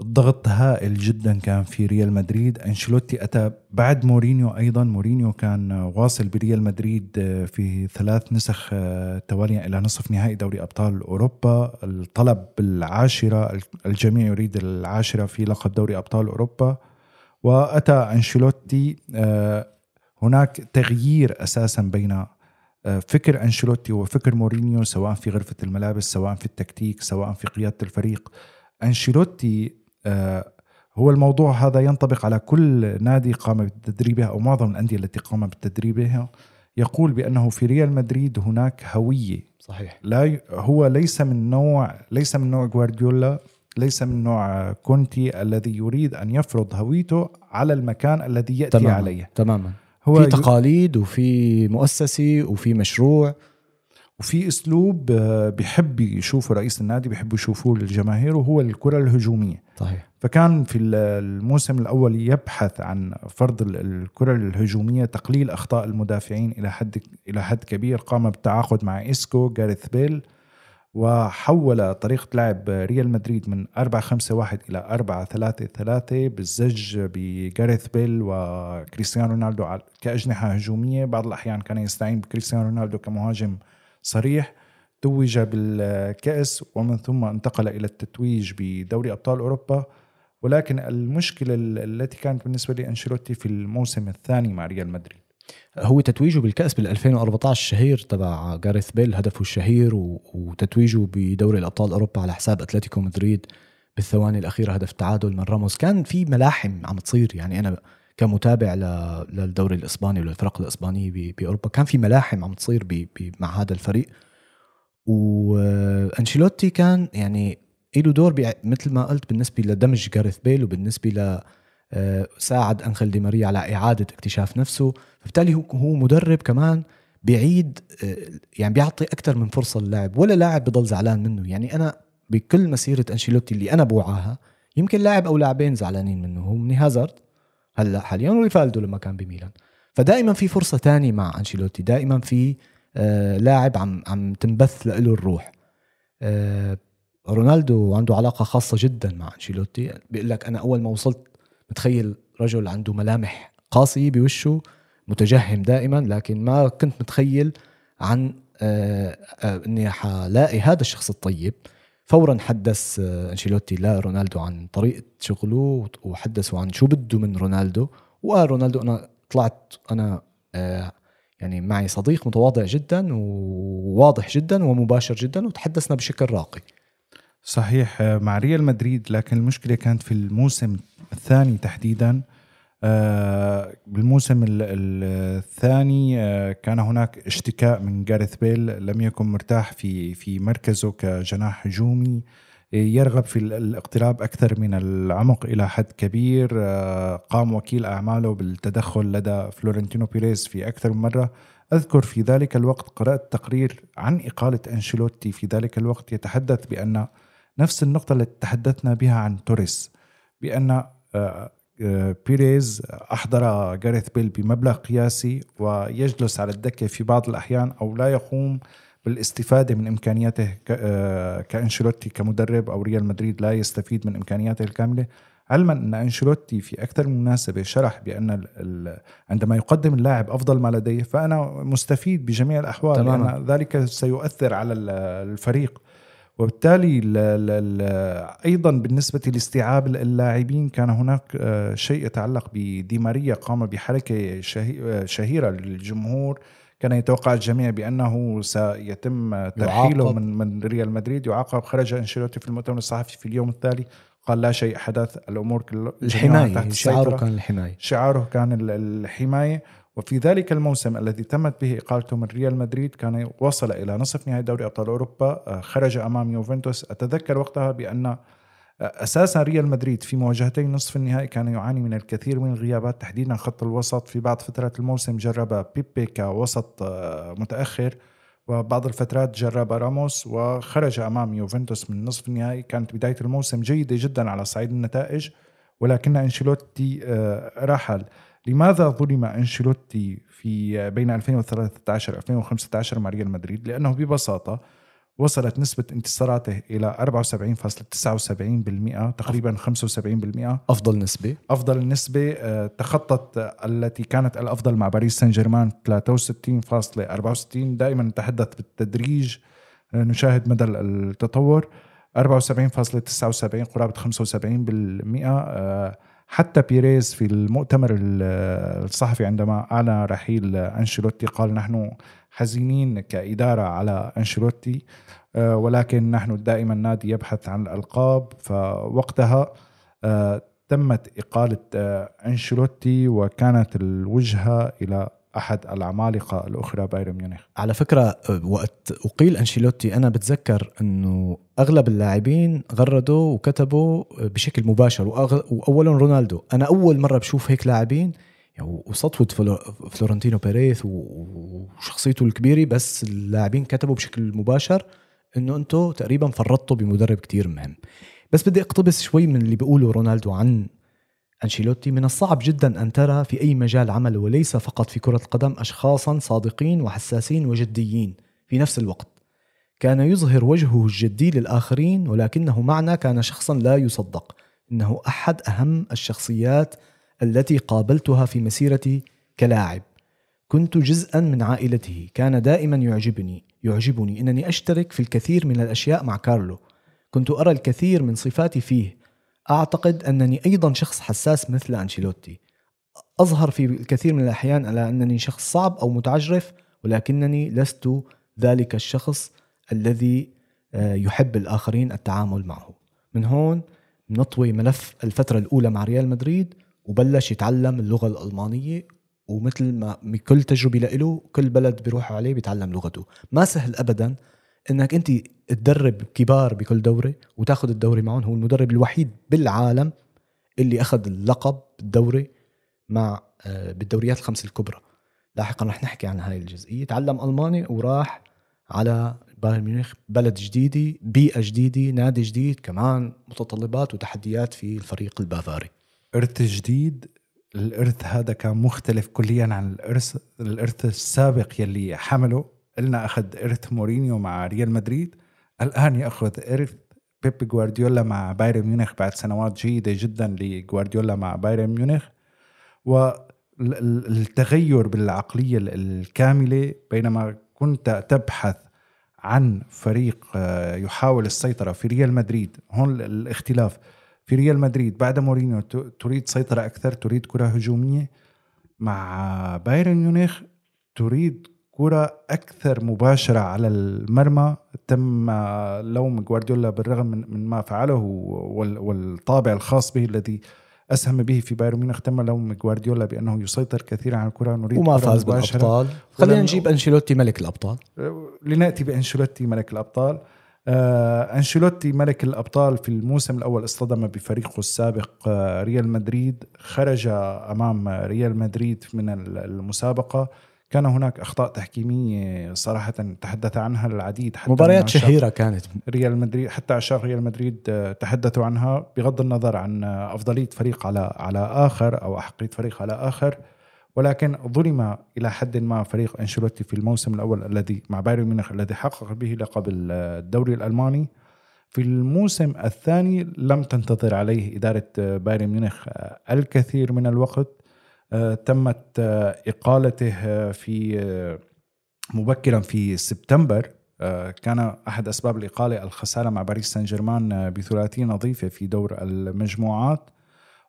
الضغط هائل جدا كان في ريال مدريد. أنشيلوتي أتى بعد مورينيو أيضا. مورينيو كان واصل بريال مدريد في ثلاث نسخ تواليا إلى نصف نهائي دوري أبطال أوروبا. الطلب العاشره الجميع يريد العاشرة في لقب دوري أبطال أوروبا. وأتى أنشيلوتي هناك تغيير أساسا بين آه، فكر أنشيلوتي وفكر مورينيو سواء في غرفة الملابس سواء في التكتيك سواء في قيادة الفريق. أنشيلوتي آه، هو الموضوع هذا ينطبق على كل نادي قام بتدريبها أو معظم الأندية التي قام بتدريبها. يقول بأنه في ريال مدريد هناك هوية. صحيح. لا هو ليس من نوع ليس من نوع جوارديولا ليس من نوع كونتي الذي يريد أن يفرض هويته على المكان الذي يأتي تماما. عليه. تماما. هو في تقاليد وفي مؤسسة وفي مشروع وفي أسلوب آه، بيحب يشوفه رئيس النادي بيحب يشوفوه الجماهير وهو الكرة الهجومية. صحيح. فكان في الموسم الأول يبحث عن فرض الكرة الهجومية تقليل أخطاء المدافعين إلى حد إلى حد كبير. قام بالتعاقد مع اسكو جاريث بيل. وحول طريقة لعب ريال مدريد من 4 5 1 إلى 4 3 3 بالزج بجاريث بيل وكريستيانو رونالدو كأجنحة هجومية. بعض الأحيان كان يستعين بكريستيانو رونالدو كمهاجم صريح. توج بالكأس ومن ثم انتقل إلى التتويج بدوري أبطال أوروبا. ولكن المشكلة التي كانت بالنسبة لأنشيلوتي في الموسم الثاني مع ريال مدريد. هو تتويجه بالكأس بال 2014 الشهير تبع جاريث بيل هدفه الشهير وتتويجه بدوري الأبطال أوروبا على حساب أتلتيكو مدريد بالثواني الأخيرة هدف تعادل من راموس. كان في ملاحم عم تصير يعني أنا كمتابع للدوري الإسباني وللفرق الإسبانية بأوروبا كان في ملاحم عم تصير مع هذا الفريق. وانشيلوتي كان يعني له دور مثل ما قلت بالنسبة لدمج جاريث بيل وبالنسبة ل ساعد انخل دي ماريا على إعادة اكتشاف نفسه. فبالتالي هو مدرب كمان بيعيد آه، يعني بيعطي أكثر من فرصة للاعب ولا لاعب بضل زعلان منه. يعني أنا بكل مسيرة أنشيلوتي اللي أنا بوعاها يمكن لاعب أو لاعبين زعلانين منه. هو من هازارد هلأ حاليا وريفالدو لما كان بميلان. فدائما في فرصة تانية مع أنشيلوتي. دائما في آه لاعب عم عم تنبث له الروح. آه رونالدو عنده علاقة خاصة جدا مع أنشيلوتي. بيقول لك أنا أول ما وصلت متخيل رجل عنده ملامح قاسية بوشه متجهم دائما لكن ما كنت متخيل عن آه آه إني حلاقي هذا الشخص الطيب. فورا حدث آه، أنشيلوتي لرونالدو عن طريقة شغله وحدثوا عن شو بده من رونالدو. وقال رونالدو أنا طلعت أنا يعني معي صديق متواضع جدا وواضح جدا ومباشر جدا وتحدثنا بشكل راقي. صحيح آه، مع ريال مدريد لكن المشكلة كانت في الموسم الثاني تحديدا. آه، بالموسم الثاني آه، كان هناك اشتكاء من جاريث بيل. لم يكن مرتاح في في مركزه كجناح هجومي. يرغب في الاقتراب أكثر من العمق إلى حد كبير. قام وكيل أعماله بالتدخل لدى فلورنتينو بيريز في أكثر من مرة. أذكر في ذلك الوقت قرأت تقرير عن إقالة أنشيلوتي. في ذلك الوقت يتحدث بأن نفس النقطة التي تحدثنا بها عن توريس بأن آه، آه، بيريز أحضر جاريث بيل بمبلغ قياسي ويجلس على الدكة في بعض الأحيان أو لا يقوم بالاستفادة من إمكانياته آه، كأنشيلوتي كمدرب أو ريال مدريد لا يستفيد من إمكانياته الكاملة علما أن أنشيلوتي في أكثر من مناسبة شرح ال عندما يقدم اللاعب أفضل ما لديه فأنا مستفيد بجميع الأحوال تماما. لأن ذلك سيؤثر على الفريق وبالتالي ال ال أيضا بالنسبة لاستيعاب اللاعبين كان هناك آه، شيء يتعلق بدي ماريا قام بحركة شهيرة للجمهور. كان يتوقع الجميع بأنه سيتم ترحيله من من ريال مدريد. يعاقب. خرج أنشيلوتي في المؤتمر الصحفي في اليوم التالي. قال لا شيء حدث الأمور كل الحماية شعاره كان الحماية. شعاره كان الحماية. وفي ذلك الموسم الذي تمت به اقالته من ريال مدريد كان وصل إلى نصف نهائي دوري أبطال أوروبا آه، خرج أمام يوفنتوس. أتذكر وقتها بأن آه، أساسا ريال مدريد في مواجهتي نصف النهائي كان يعاني من الكثير من الغيابات. تحديدا خط الوسط في بعض فترات الموسم جرب بيبي كوسط آه، متأخر وبعض الفترات جرب راموس وخرج أمام يوفنتوس من نصف النهائي. كانت بداية الموسم جيدة جدا على صعيد النتائج ولكن أنشيلوتي رحل. لماذا ظلم أنشيلوتي في بين 2013 2015 مع ريال مدريد؟ لأنه ببساطة وصلت نسبة انتصاراته إلى 74.79% تقريبا 75% أفضل نسبة؟ أفضل نسبة آه، تخطت التي كانت الأفضل مع باريس سان جيرمان 63.64 دائما نتحدث بالتدريج آه، نشاهد مدى التطور. 74.79 قرابة 75% حتى بيريز في المؤتمر الصحفي عندما أعلن رحيل أنشيلوتي قال نحن حزينين كإدارة على أنشيلوتي آه، ولكن نحن دائما نادي يبحث عن الألقاب. فوقتها آه، تمت إقالة آه، أنشيلوتي وكانت الوجهة إلى أحد العمالقه الأخرى بايرن ميونخ. على فكرة وقت أقيل أنشيلوتي أنا بتذكر إنه أغلب اللاعبين غردوا وكتبوا بشكل مباشر واولهم رونالدو. أنا أول مرة بشوف هيك لاعبين يعني وسطوة فلو- فلورنتينو بيريث وشخصيته الكبيرة بس اللاعبين كتبوا بشكل مباشر إنه أنتم تقريبا فرطتوا بمدرب كتير مهم. بس بدي اقتبس شوي من اللي بيقوله رونالدو عن أنشيلوتي من الصعب جدا أن ترى في أي مجال عمل وليس فقط في كرة القدم أشخاصا صادقين وحساسين وجديين في نفس الوقت. كان يظهر وجهه الجدي للآخرين ولكنه معنا كان شخصا لا يصدق. إنه أحد أهم الشخصيات التي قابلتها في مسيرتي كلاعب. كنت جزءا من عائلته. كان دائما يعجبني يعجبني إنني أشترك في الكثير من الأشياء مع كارلو. كنت أرى الكثير من صفاتي فيه. أعتقد أنني أيضا شخص حساس مثل أنشيلوتي. أظهر في الكثير من الأحيان على أنني شخص صعب أو متعجرف ولكنني لست ذلك الشخص الذي آه، يحب الآخرين التعامل معه. من هون نطوي ملف الفترة الأولى مع ريال مدريد وبلش يتعلم اللغة الألمانية ومثل ما بكل تجربة له كل بلد بيروح عليه بيتعلم لغته. ما سهل ابدا إنك أنت تدرب كبار بكل دورة وتاخذ الدوري معهم. هو المدرب الوحيد بالعالم اللي أخذ اللقب بالدوري مع آه، بالدوريات الخمس الكبرى. لاحقا رح نحكي عن هاي الجزئية. تعلم ألماني وراح على بايرن ميونخ بلد جديدة بيئة جديدة نادي جديد كمان متطلبات وتحديات في الفريق البافاري. ارث جديد الإرث هذا كان مختلف كليا عن الإرث الإرث السابق يلي حمله. قلنا أخذ ارث مورينيو مع ريال مدريد. الآن يأخذ ارث بيب جوارديولا مع بايرن ميونخ بعد سنوات جيدة جدا لجوارديولا مع بايرن ميونخ. والتغير بالعقلية الكاملة بينما كنت تبحث عن فريق آه، يحاول السيطرة في ريال مدريد. هون الاختلاف. في ريال مدريد بعد مورينيو تريد سيطرة أكثر تريد كرة هجومية. مع بايرن ميونخ تريد كرة أكثر مباشرة على المرمى تم لوم جوارديولا بالرغم من, من ما فعله وال- والطابع الخاص به الذي أسهم به في بايرن ميونخ تم لوم جوارديولا بأنه يسيطر كثيرا على الكرة نريد وما فاز. بالأبطال. خلينا نجيب أنشيلوتي ملك الأبطال. لنأتي بأنشيلوتي ملك الأبطال. آه أنشيلوتي ملك الأبطال في الموسم الأول اصطدم بفريقه السابق آه ريال مدريد. خرج أمام ريال مدريد من المسابقة. كان هناك أخطاء تحكيمية صراحة تحدث عنها العديد حتى مباريات شهيرة كانت. ريال مدريد حتى عشاق ريال مدريد آه، تحدثوا عنها بغض النظر عن آه، أفضلية فريق على على آخر أو أحقية فريق على آخر. ولكن ظلم إلى حد ما فريق أنشيلوتي في الموسم الأول الذي مع بايرن ميونخ الذي حقق به لقب الدوري الألماني. في الموسم الثاني لم تنتظر عليه إدارة آه، بايرن ميونخ آه، الكثير من الوقت. آه، تمت آه، إقالته آه، في آه، مبكرا في سبتمبر آه، كان أحد أسباب الإقالة الخسارة مع باريس سان جيرمان آه، بثلاثيه نظيفة في دور المجموعات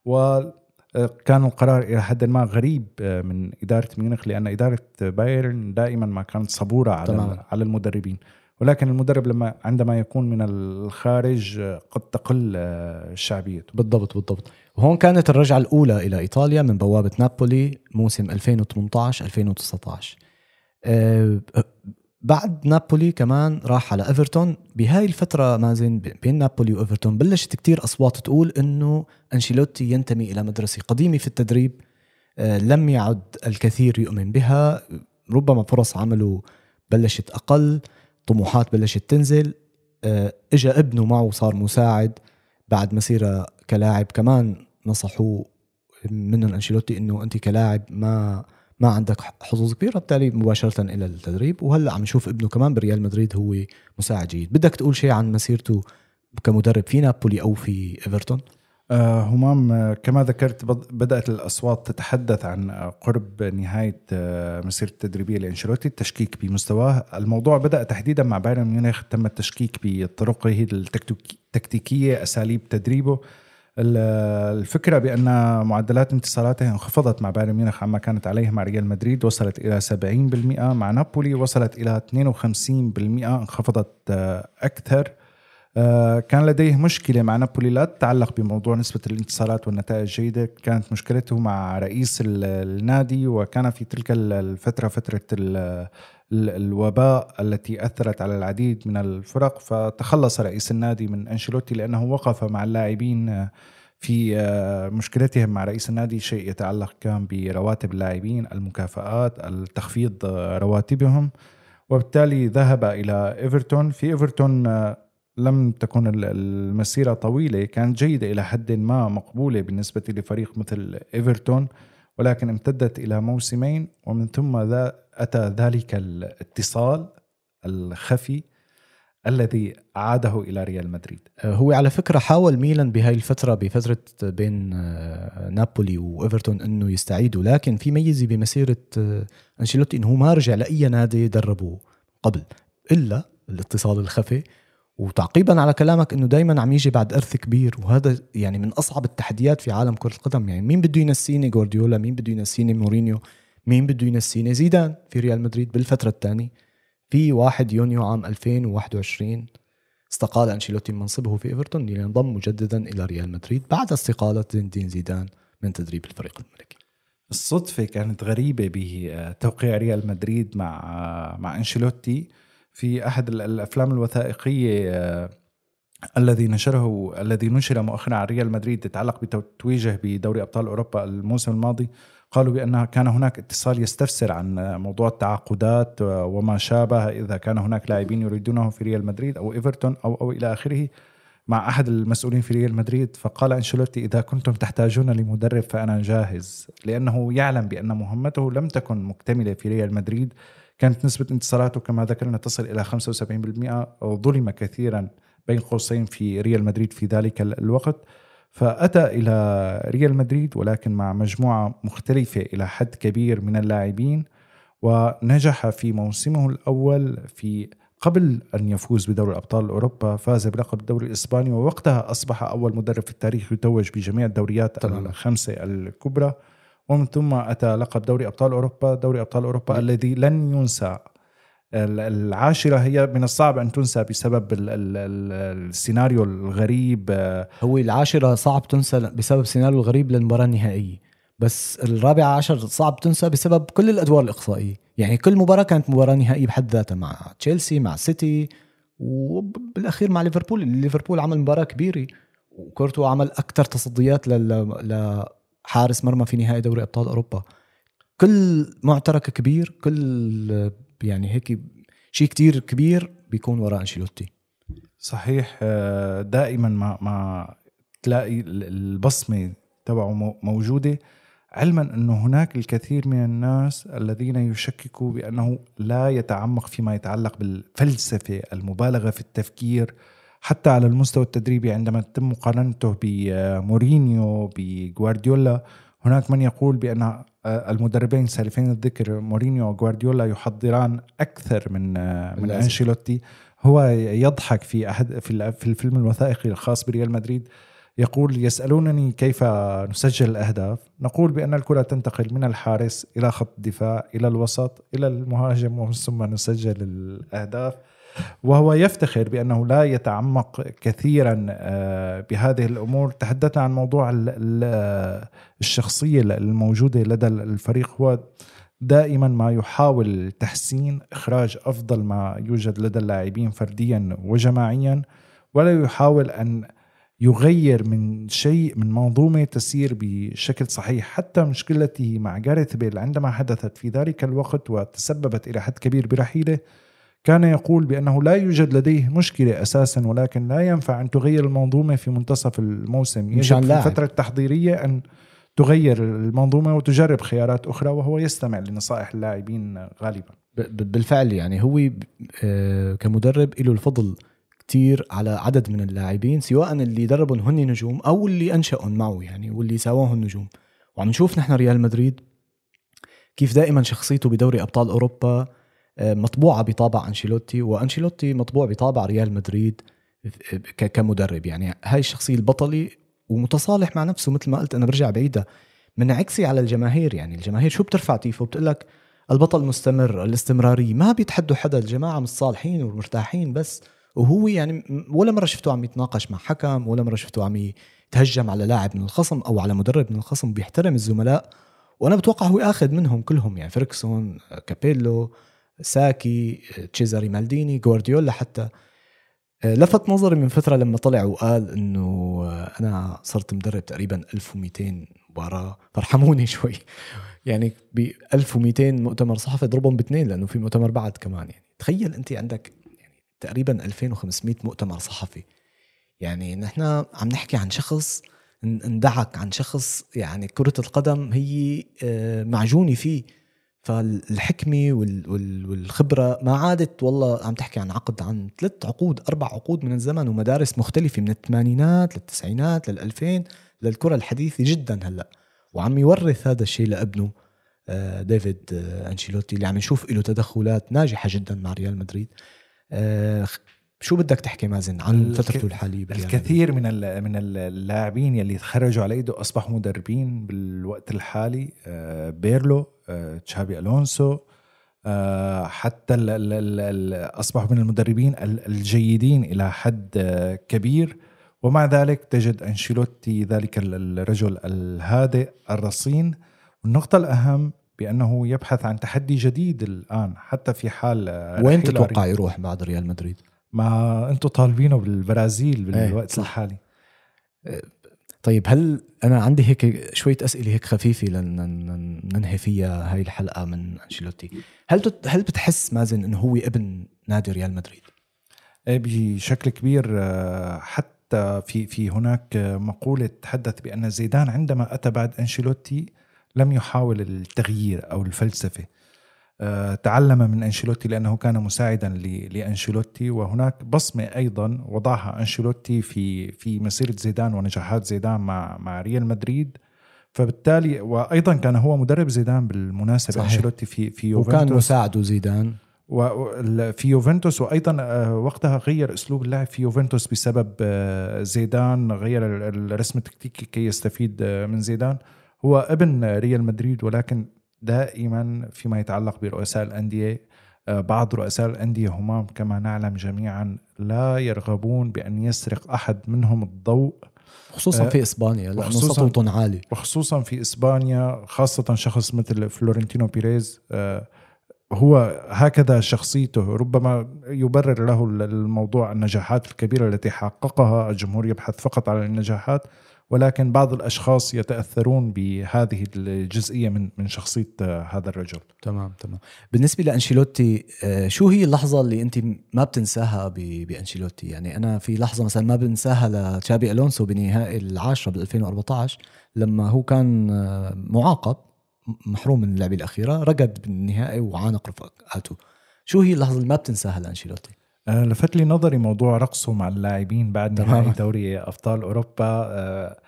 وكان القرار إلى حد ما غريب آه، من إدارة ميونخ لأن إدارة بايرن دائما ما كانت صبورة على. على المدربين ولكن المدرب لما عندما يكون من الخارج قد تقل آه، شعبيته. بالضبط بالضبط. وهون كانت الرجعة الأولى إلى إيطاليا من بوابة نابولي موسم 2018 2019 آه، بعد نابولي كمان راح على إيفرتون. بهاي الفترة مازن بين نابولي وإيفرتون بلشت كتير أصوات تقول إنه أنشيلوتي ينتمي إلى مدرسة قديمة في التدريب آه، لم يعد الكثير يؤمن بها. ربما فرص عمله بلشت أقل. طموحات بلشت تنزل. آه، اجى ابنه معه صار مساعد. بعد مسيره كلاعب كمان نصحوه منهم أنشيلوتي إنه أنت كلاعب ما ما عندك حظوظ كبيرة بالتالي مباشرة إلى التدريب. وهلأ عم نشوف ابنه كمان بريال مدريد هو مساعد جيد. بدك تقول شيء عن مسيرته كمدرب في نابولي أو في إيفرتون؟ همام آه، كما ذكرت بد- بدأت الأصوات تتحدث عن آه، قرب نهاية آه، مسيرة التدريبية لأنشيلوتي التشكيك بمستواه. الموضوع بدأ تحديدا مع بايرن ميونخ تم التشكيك بطرقه التكتيك- التكتيكية أساليب تدريبه. ال- الفكرة بأن معدلات انتصاراته انخفضت مع بايرن ميونخ عما كانت عليه مع ريال مدريد وصلت إلى 70% مع نابولي وصلت إلى 52% انخفضت آه، أكثر. آه، كان لديه مشكلة مع نابولي. لا تتعلق بموضوع نسبة الانتصارات والنتائج الجيدة. كانت مشكلته مع رئيس ال- النادي وكان في تلك ال- الفترة فترة ال- ال- الوباء التي أثرت على العديد من الفرق. فتخلص رئيس النادي من أنشيلوتي لأنه وقف مع اللاعبين آه، في آه، مشكلتهم مع رئيس النادي. شيء يتعلق كان برواتب اللاعبين المكافآت التخفيض آه، رواتبهم. وبالتالي ذهب إلى إيفرتون. في إيفرتون آه، لم تكن المسيرة طويلة كانت جيدة إلى حد ما مقبولة بالنسبة لفريق مثل إيفرتون ولكن امتدت إلى موسمين ومن ثم ذا أتى ذلك الاتصال الخفي الذي عاده إلى ريال مدريد. آه، هو على فكرة حاول ميلان بهاي الفترة بفترة بين آه، نابولي وإيفرتون إنه يستعيدوا لكن في ميزة بمسيرة آه، أنشيلوتي إنه ما رجع لأي نادي دربه قبل إلا الاتصال الخفي. وتعقيبا على كلامك إنه دائما عم يجي بعد إرث كبير وهذا يعني من أصعب التحديات في عالم كرة القدم. يعني مين بده ينسيني جوارديولا؟ مين بده ينسيني مورينيو؟ مين بده ينسيني زيدان في ريال مدريد بالفترة الثانية؟ في 1 يونيو عام 2021 استقال أنشيلوتي من منصبه في إيفرتون لينضم مجددا إلى ريال مدريد بعد استقالة زين الدين زيدان من تدريب الفريق الملكي. الصدفة كانت غريبة بتوقيع ريال مدريد مع مع أنشيلوتي. في أحد الأفلام الوثائقية آه، الذي نشره الذي نشر مؤخرا على ريال مدريد يتعلق بتتويجه بدوري أبطال أوروبا الموسم الماضي قالوا بأن كان هناك اتصال يستفسر عن موضوع التعاقدات وما شابه إذا كان هناك لاعبين يريدونه في ريال مدريد أو إيفرتون أو, أو إلى آخره مع أحد المسؤولين في ريال مدريد. فقال أنشيلوتي إذا كنتم تحتاجون لمدرب فأنا جاهز. لأنه يعلم بأن مهمته لم تكن مكتملة في ريال مدريد. كانت نسبة انتصاراته كما ذكرنا تصل إلى 75% ظلم كثيرا بين قوسين في ريال مدريد في ذلك الوقت فأتى إلى ريال مدريد ولكن مع مجموعة مختلفة إلى حد كبير من اللاعبين ونجح في موسمه الأول في قبل أن يفوز بدوري أبطال أوروبا فاز بلقب الدوري الإسباني ووقتها أصبح أول مدرب في التاريخ يتوج بجميع الدوريات طبعا. الخمسة الكبرى ومن ثم أتى لقب دوري أبطال أوروبا دوري أبطال أوروبا الذي لن ينسى. العاشرة هي من الصعب أن تنسى بسبب ال ال ال السيناريو الغريب. هو العاشرة صعب تنسى بسبب السيناريو الغريب للمباراة النهائية. بس الرابعة عشر صعب تنسى بسبب كل الأدوار الإقصائية. يعني كل مباراة كانت مباراة نهائية بحد ذاتها مع تشيلسي مع سيتي وبالأخير مع ليفربول. ليفربول عمل مباراة كبيرة وكورتو عمل أكثر تصديات لحارس مرمى في نهائي دوري أبطال أوروبا. كل معترك كبير كل يعني هيك شيء كتير كبير بيكون وراء أنشيلوتي. صحيح آه، دائما ما ما تلاقي البصمة تبعه موجودة علما إنه هناك الكثير من الناس الذين يشككوا بأنه لا يتعمق فيما يتعلق بالفلسفة المبالغة في التفكير حتى على المستوى التدريبي عندما تتم مقارنته بمورينيو بغوارديولا هناك من يقول بأن آه، المدربين سالفين الذكر مورينيو وغوارديولا يحضران أكثر من آه، من أنشيلوتي. هو يضحك في أحد في في الفيلم الوثائقي الخاص بريال مدريد يقول يسألونني كيف نسجل الأهداف؟ نقول بأن الكرة تنتقل من الحارس إلى خط الدفاع إلى الوسط إلى المهاجم ومن ثم نسجل الأهداف. وهو يفتخر بأنه لا يتعمق كثيرا آه، بهذه الأمور. تحدثنا عن موضوع الشخصية الموجودة لدى الفريق. هو دائما ما يحاول تحسين إخراج أفضل ما يوجد لدى اللاعبين فرديا وجماعيا ولا يحاول أن يغير من شيء من منظومة تسير بشكل صحيح. حتى مشكلته مع جاريث بيل عندما حدثت في ذلك الوقت وتسببت إلى حد كبير برحيله كان يقول بأنه لا يوجد لديه مشكلة أساسا ولكن لا ينفع أن تغير المنظومة في منتصف الموسم. يجب في الفترة التحضيرية أن تغير المنظومة وتجرب خيارات أخرى وهو يستمع لنصائح اللاعبين غالبا. بالفعل يعني هو آه، كمدرب له الفضل كتير على عدد من اللاعبين سواء اللي دربهم هن نجوم أو اللي أنشأهم معه يعني واللي سواهم نجوم. وعم نشوف نحن ريال مدريد كيف دائما شخصيته بدوري أبطال أوروبا مطبوعة بطابع أنشيلوتي وأنشيلوتي مطبوع بطابع ريال مدريد كمدرب. يعني هاي الشخصية البطلي ومتصالح مع نفسه مثل ما قلت أنا برجع بعيدة من عكسي على الجماهير. يعني الجماهير شو بترفع تيفو؟ بتقول لك البطل مستمر الاستمرارية. ما بيتحدوا حدا الجماعة متصالحين ومرتاحين بس. وهو يعني ولا مرة شفته عم يتناقش مع حكم ولا مرة شفته عم يتهجم على لاعب من الخصم أو على مدرب من الخصم بيحترم الزملاء. وأنا بتوقع هو أخذ منهم كلهم. يعني فريكسون كابيلو ساكي تشيزاري مالديني جوارديولا حتى آه، لفت نظري من فترة لما طلع وقال إنه آه، أنا صرت مدرب تقريبا 1200 مباراه فارحموني شوي. يعني ب 1200 مؤتمر صحفي اضربهم باثنين لأنه في مؤتمر بعد كمان يعني. تخيل أنت عندك يعني تقريبا 2500 مؤتمر صحفي. يعني نحن عم نحكي عن شخص اندعك عن شخص يعني كرة القدم هي آه، معجونة فيه. فالحكمة والخبرة ما عادت والله عم تحكي عن عقد عن ثلاث عقود أربع عقود من الزمن ومدارس مختلفة من الثمانينات للتسعينات للألفين للكرة الحديثة جدا هلأ. وعم يورث هذا الشيء لابنه آه، ديفيد آه، أنشيلوتي اللي عم نشوف له تدخلات ناجحة جدا مع ريال مدريد. شو بدك تحكي مازن عن فترته الحاليه الكثير من من اللاعبين يلي تخرجوا على إيده أصبحوا مدربين بالوقت الحالي آه، بيرلو آه، تشابي ألونسو آه، حتى ال ال ال أصبحوا من المدربين الجيدين إلى حد كبير. ومع ذلك تجد أنشيلوتي ذلك الرجل الهادئ الرصين. والنقطة الأهم بأنه يبحث عن تحدي جديد الآن حتى في حال وين تتوقع يروح بعد ريال مدريد؟ ما أنتم طالبينه بالبرازيل إيه، بالوقت صح. الحالي. طيب هل أنا عندي هيك شوية أسئلة هيك خفيفة لننهي فيها هاي الحلقة من أنشيلوتي. هل هل بتحس مازن إنه هو ابن نادي ريال مدريد؟ إيه بشكل كبير آه، حتى في في هناك مقولة تحدث بأن زيدان عندما أتى بعد أنشيلوتي لم يحاول التغيير أو الفلسفة. تعلم من أنشيلوتي لأنه كان مساعدا لأنشيلوتي وهناك بصمة أيضا وضعها أنشيلوتي في في مسيرة زيدان ونجاحات زيدان مع مع ريال مدريد. فبالتالي وأيضا كان هو مدرب زيدان بالمناسبة. انشيلوتي في في يوفنتوس. وكان مساعده زيدان وفي يوفنتوس وأيضا آه، وقتها غير أسلوب اللعب في يوفنتوس بسبب آه، زيدان غير الرسم التكتيكي كي يستفيد من زيدان. هو ابن ريال مدريد ولكن دائما فيما يتعلق برؤساء الأندية. آه، بعض رؤساء الأندية همام كما نعلم جميعا لا يرغبون بأن يسرق أحد منهم الضوء. خصوصا آه، في إسبانيا لأنه سطوتهم عالي. وخصوصا في إسبانيا خاصة شخص مثل فلورنتينو بيريز آه، هو هكذا شخصيته. ربما يبرر له الموضوع النجاحات الكبيرة التي حققها الجمهور يبحث فقط على النجاحات. ولكن بعض الأشخاص يتأثرون بهذه الجزئية من من شخصية آه، هذا الرجل. تمام تمام. بالنسبة لأنشيلوتي آه، شو هي اللحظة اللي أنت ما بتنساها بأنشيلوتي؟ يعني أنا في لحظة مثلا ما بنساها لتشابي ألونسو بنهائي العاشرة بال 2014 لما هو كان آه، معاقب محروم من اللعبة الأخيرة رقد بالنهائي وعانق رفقاته شو هي اللحظة اللي ما بتنساها لأنشيلوتي؟ لفت لي نظري موضوع رقصه مع اللاعبين بعد نهائي دوري أبطال أوروبا. آه،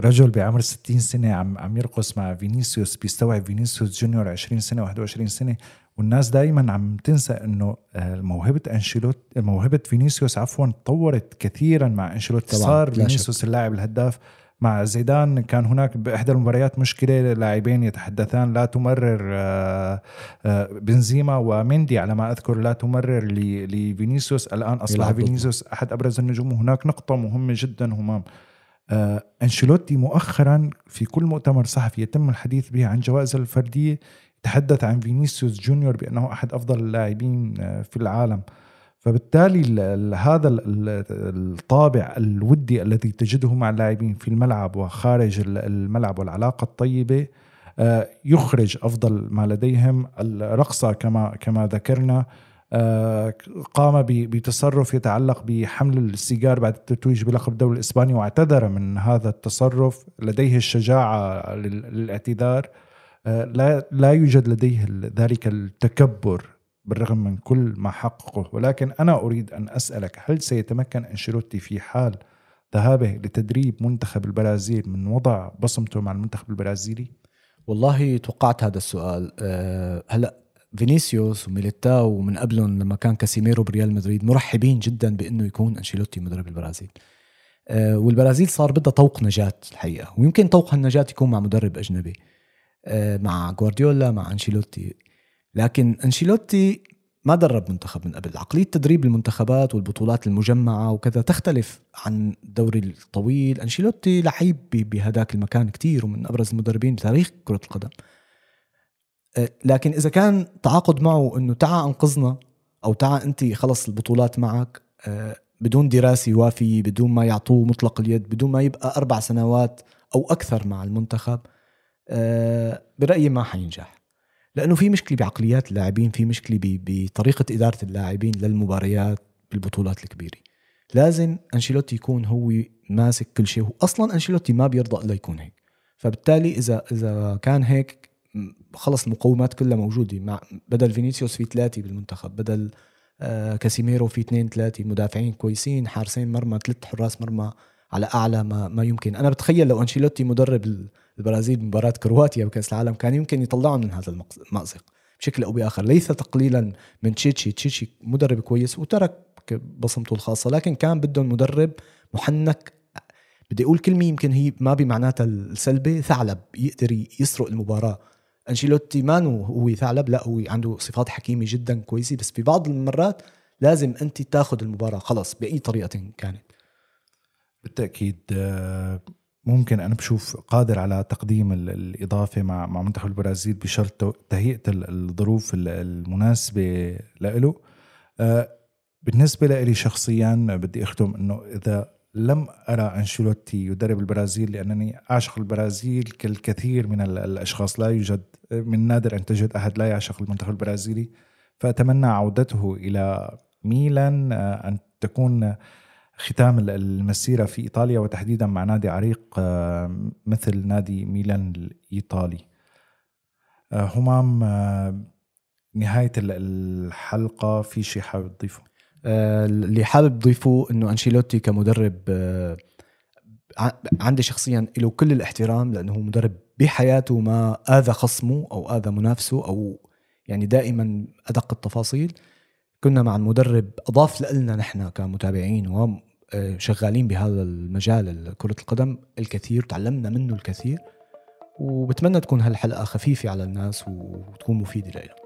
رجل بعمر 60 سنة عم عم يرقص مع فينيسيوس بيستوعب فينيسيوس جونيور 20 سنة 21 سنة. والناس دائما عم تنسى إنه آه، موهبه أنشيلوت موهبه فينيسيوس عفوا تطورت كثيرا مع انشيلوتي صار فينيسيوس اللاعب الهداف. مع زيدان كان هناك بإحدى المباريات مشكلة لاعبين يتحدثان لا تمرر آه، آه، بنزيما ومندي على ما أذكر لا تمرر لفينيسيوس. الآن أصبح فينيسيوس أحد أبرز النجوم. وهناك نقطة مهمة جدا همام. آه، أنشيلوتي مؤخرا في كل مؤتمر صحفي يتم الحديث به عن جوائز الفردية يتحدث عن فينيسيوس جونيور بأنه أحد أفضل اللاعبين في العالم. فبالتالي هذا الطابع الودي الذي تجده مع اللاعبين في الملعب وخارج الملعب والعلاقة الطيبة آه، يخرج أفضل ما لديهم. الرقصة كما كما ذكرنا آه، قام بتصرف يتعلق بحمل السيجار بعد التتويج بلقب الدوري الإسباني واعتذر من هذا التصرف. لديه الشجاعة للاعتذار آه، لا لا يوجد لديه ذلك التكبر بالرغم من كل ما حققه. ولكن أنا أريد أن أسألك هل سيتمكن أنشيلوتي في حال ذهابه لتدريب منتخب البرازيل من وضع بصمته مع المنتخب البرازيلي؟ والله توقعت هذا السؤال. أه هلا فينيسيوس وميليتاو ومن قبلهم لما كان كاسيميرو بريال مدريد مرحبين جدا بأنه يكون أنشيلوتي مدرب البرازيل. أه والبرازيل صار بدها طوق نجاة الحقيقة ويمكن طوق النجاة يكون مع مدرب أجنبي. أه مع جوارديولا مع أنشيلوتي. لكن أنشيلوتي ما درب منتخب من قبل. عقلية تدريب المنتخبات والبطولات المجمعة وكذا تختلف عن الدوري الطويل. أنشيلوتي لعيب بهداك المكان كتير ومن أبرز المدربين بتاريخ كرة القدم. أه، لكن إذا كان تعاقد معه أنه تعا أنقذنا أو تعا أنت خلص البطولات معك أه، بدون دراسة وافية بدون ما يعطوه مطلق اليد بدون ما يبقى أربع سنوات أو أكثر مع المنتخب آه، برأيي ما حينجح. لأنه في مشكلة بعقليات اللاعبين في مشكلة بطريقة إدارة اللاعبين للمباريات بالبطولات الكبيرة. لازم أنشيلوتي يكون هو ماسك كل شيء أصلا أنشيلوتي ما بيرضى إلا يكون هيك. فبالتالي إذا إذا كان هيك خلص المقومات كلها موجودة مع بدل فينيسيوس في ثلاثة بالمنتخب بدل آه كاسيميرو في اثنين ثلاثة مدافعين كويسين حارسين مرمى ثلاث حراس مرمى على أعلى ما, ما يمكن. أنا بتخيل لو أنشيلوتي مدرب البرازيل بمباراه كرواتيا بكأس العالم كان يمكن يطلعهم من هذا المأزق بشكل أو بآخر. ليس تقليلا من تشيتشي. تشيتشي مدرب كويس وترك بصمته الخاصة لكن كان بدهم مدرب محنك. بدي أقول كلمة يمكن هي ما بمعناتها السلبي ثعلب يقدر يسرق المباراة. أنشيلوتي ما هو ثعلب لا هو عنده صفات حكيمة جدا كويسة بس في بعض المرات لازم أنت تاخذ المباراة. خلص بأي طريقة كانت. بالتأكيد آه، ممكن أنا بشوف قادر على تقديم الإضافة مع مع منتخب البرازيل بشرط تهيئة الظروف المناسبة له آه، بالنسبة لي شخصيا بدي أختم إنه إذا لم أرى أنشيلوتي يدرب البرازيل لأنني أعشق البرازيل كالكثير من الأشخاص لا يوجد من نادر أن تجد أحد لا يعشق المنتخب البرازيلي. فأتمنى عودته إلى ميلان آه، أن تكون ختام المسيرة في إيطاليا وتحديدا مع نادي عريق آه، مثل نادي ميلان الإيطالي. آه، همام آه، نهاية الحلقة في شيء حابب تضيفه؟ اللي حابب ضيفه إنه أنشيلوتي كمدرب عندي شخصيا له كل الاحترام لأنه هو مدرب بحياته ما آذى خصمه أو آذى منافسه أو يعني دائما أدق التفاصيل. كنا مع المدرب أضاف لنا نحن كمتابعين وشغالين بهذا المجال كرة القدم الكثير تعلمنا منه الكثير وبتمنى تكون هالحلقة خفيفة على الناس وتكون مفيدة لهم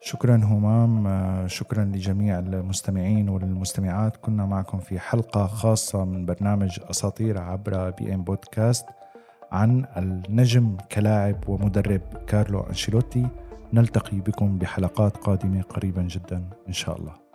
شكرا همام شكرا لجميع المستمعين والمستمعات. كنا معكم في حلقة خاصة من برنامج أساطير عبر بي إم بودكاست عن النجم كلاعب ومدرب كارلو أنشيلوتي. نلتقي بكم بحلقات قادمة قريبا جدا إن شاء الله.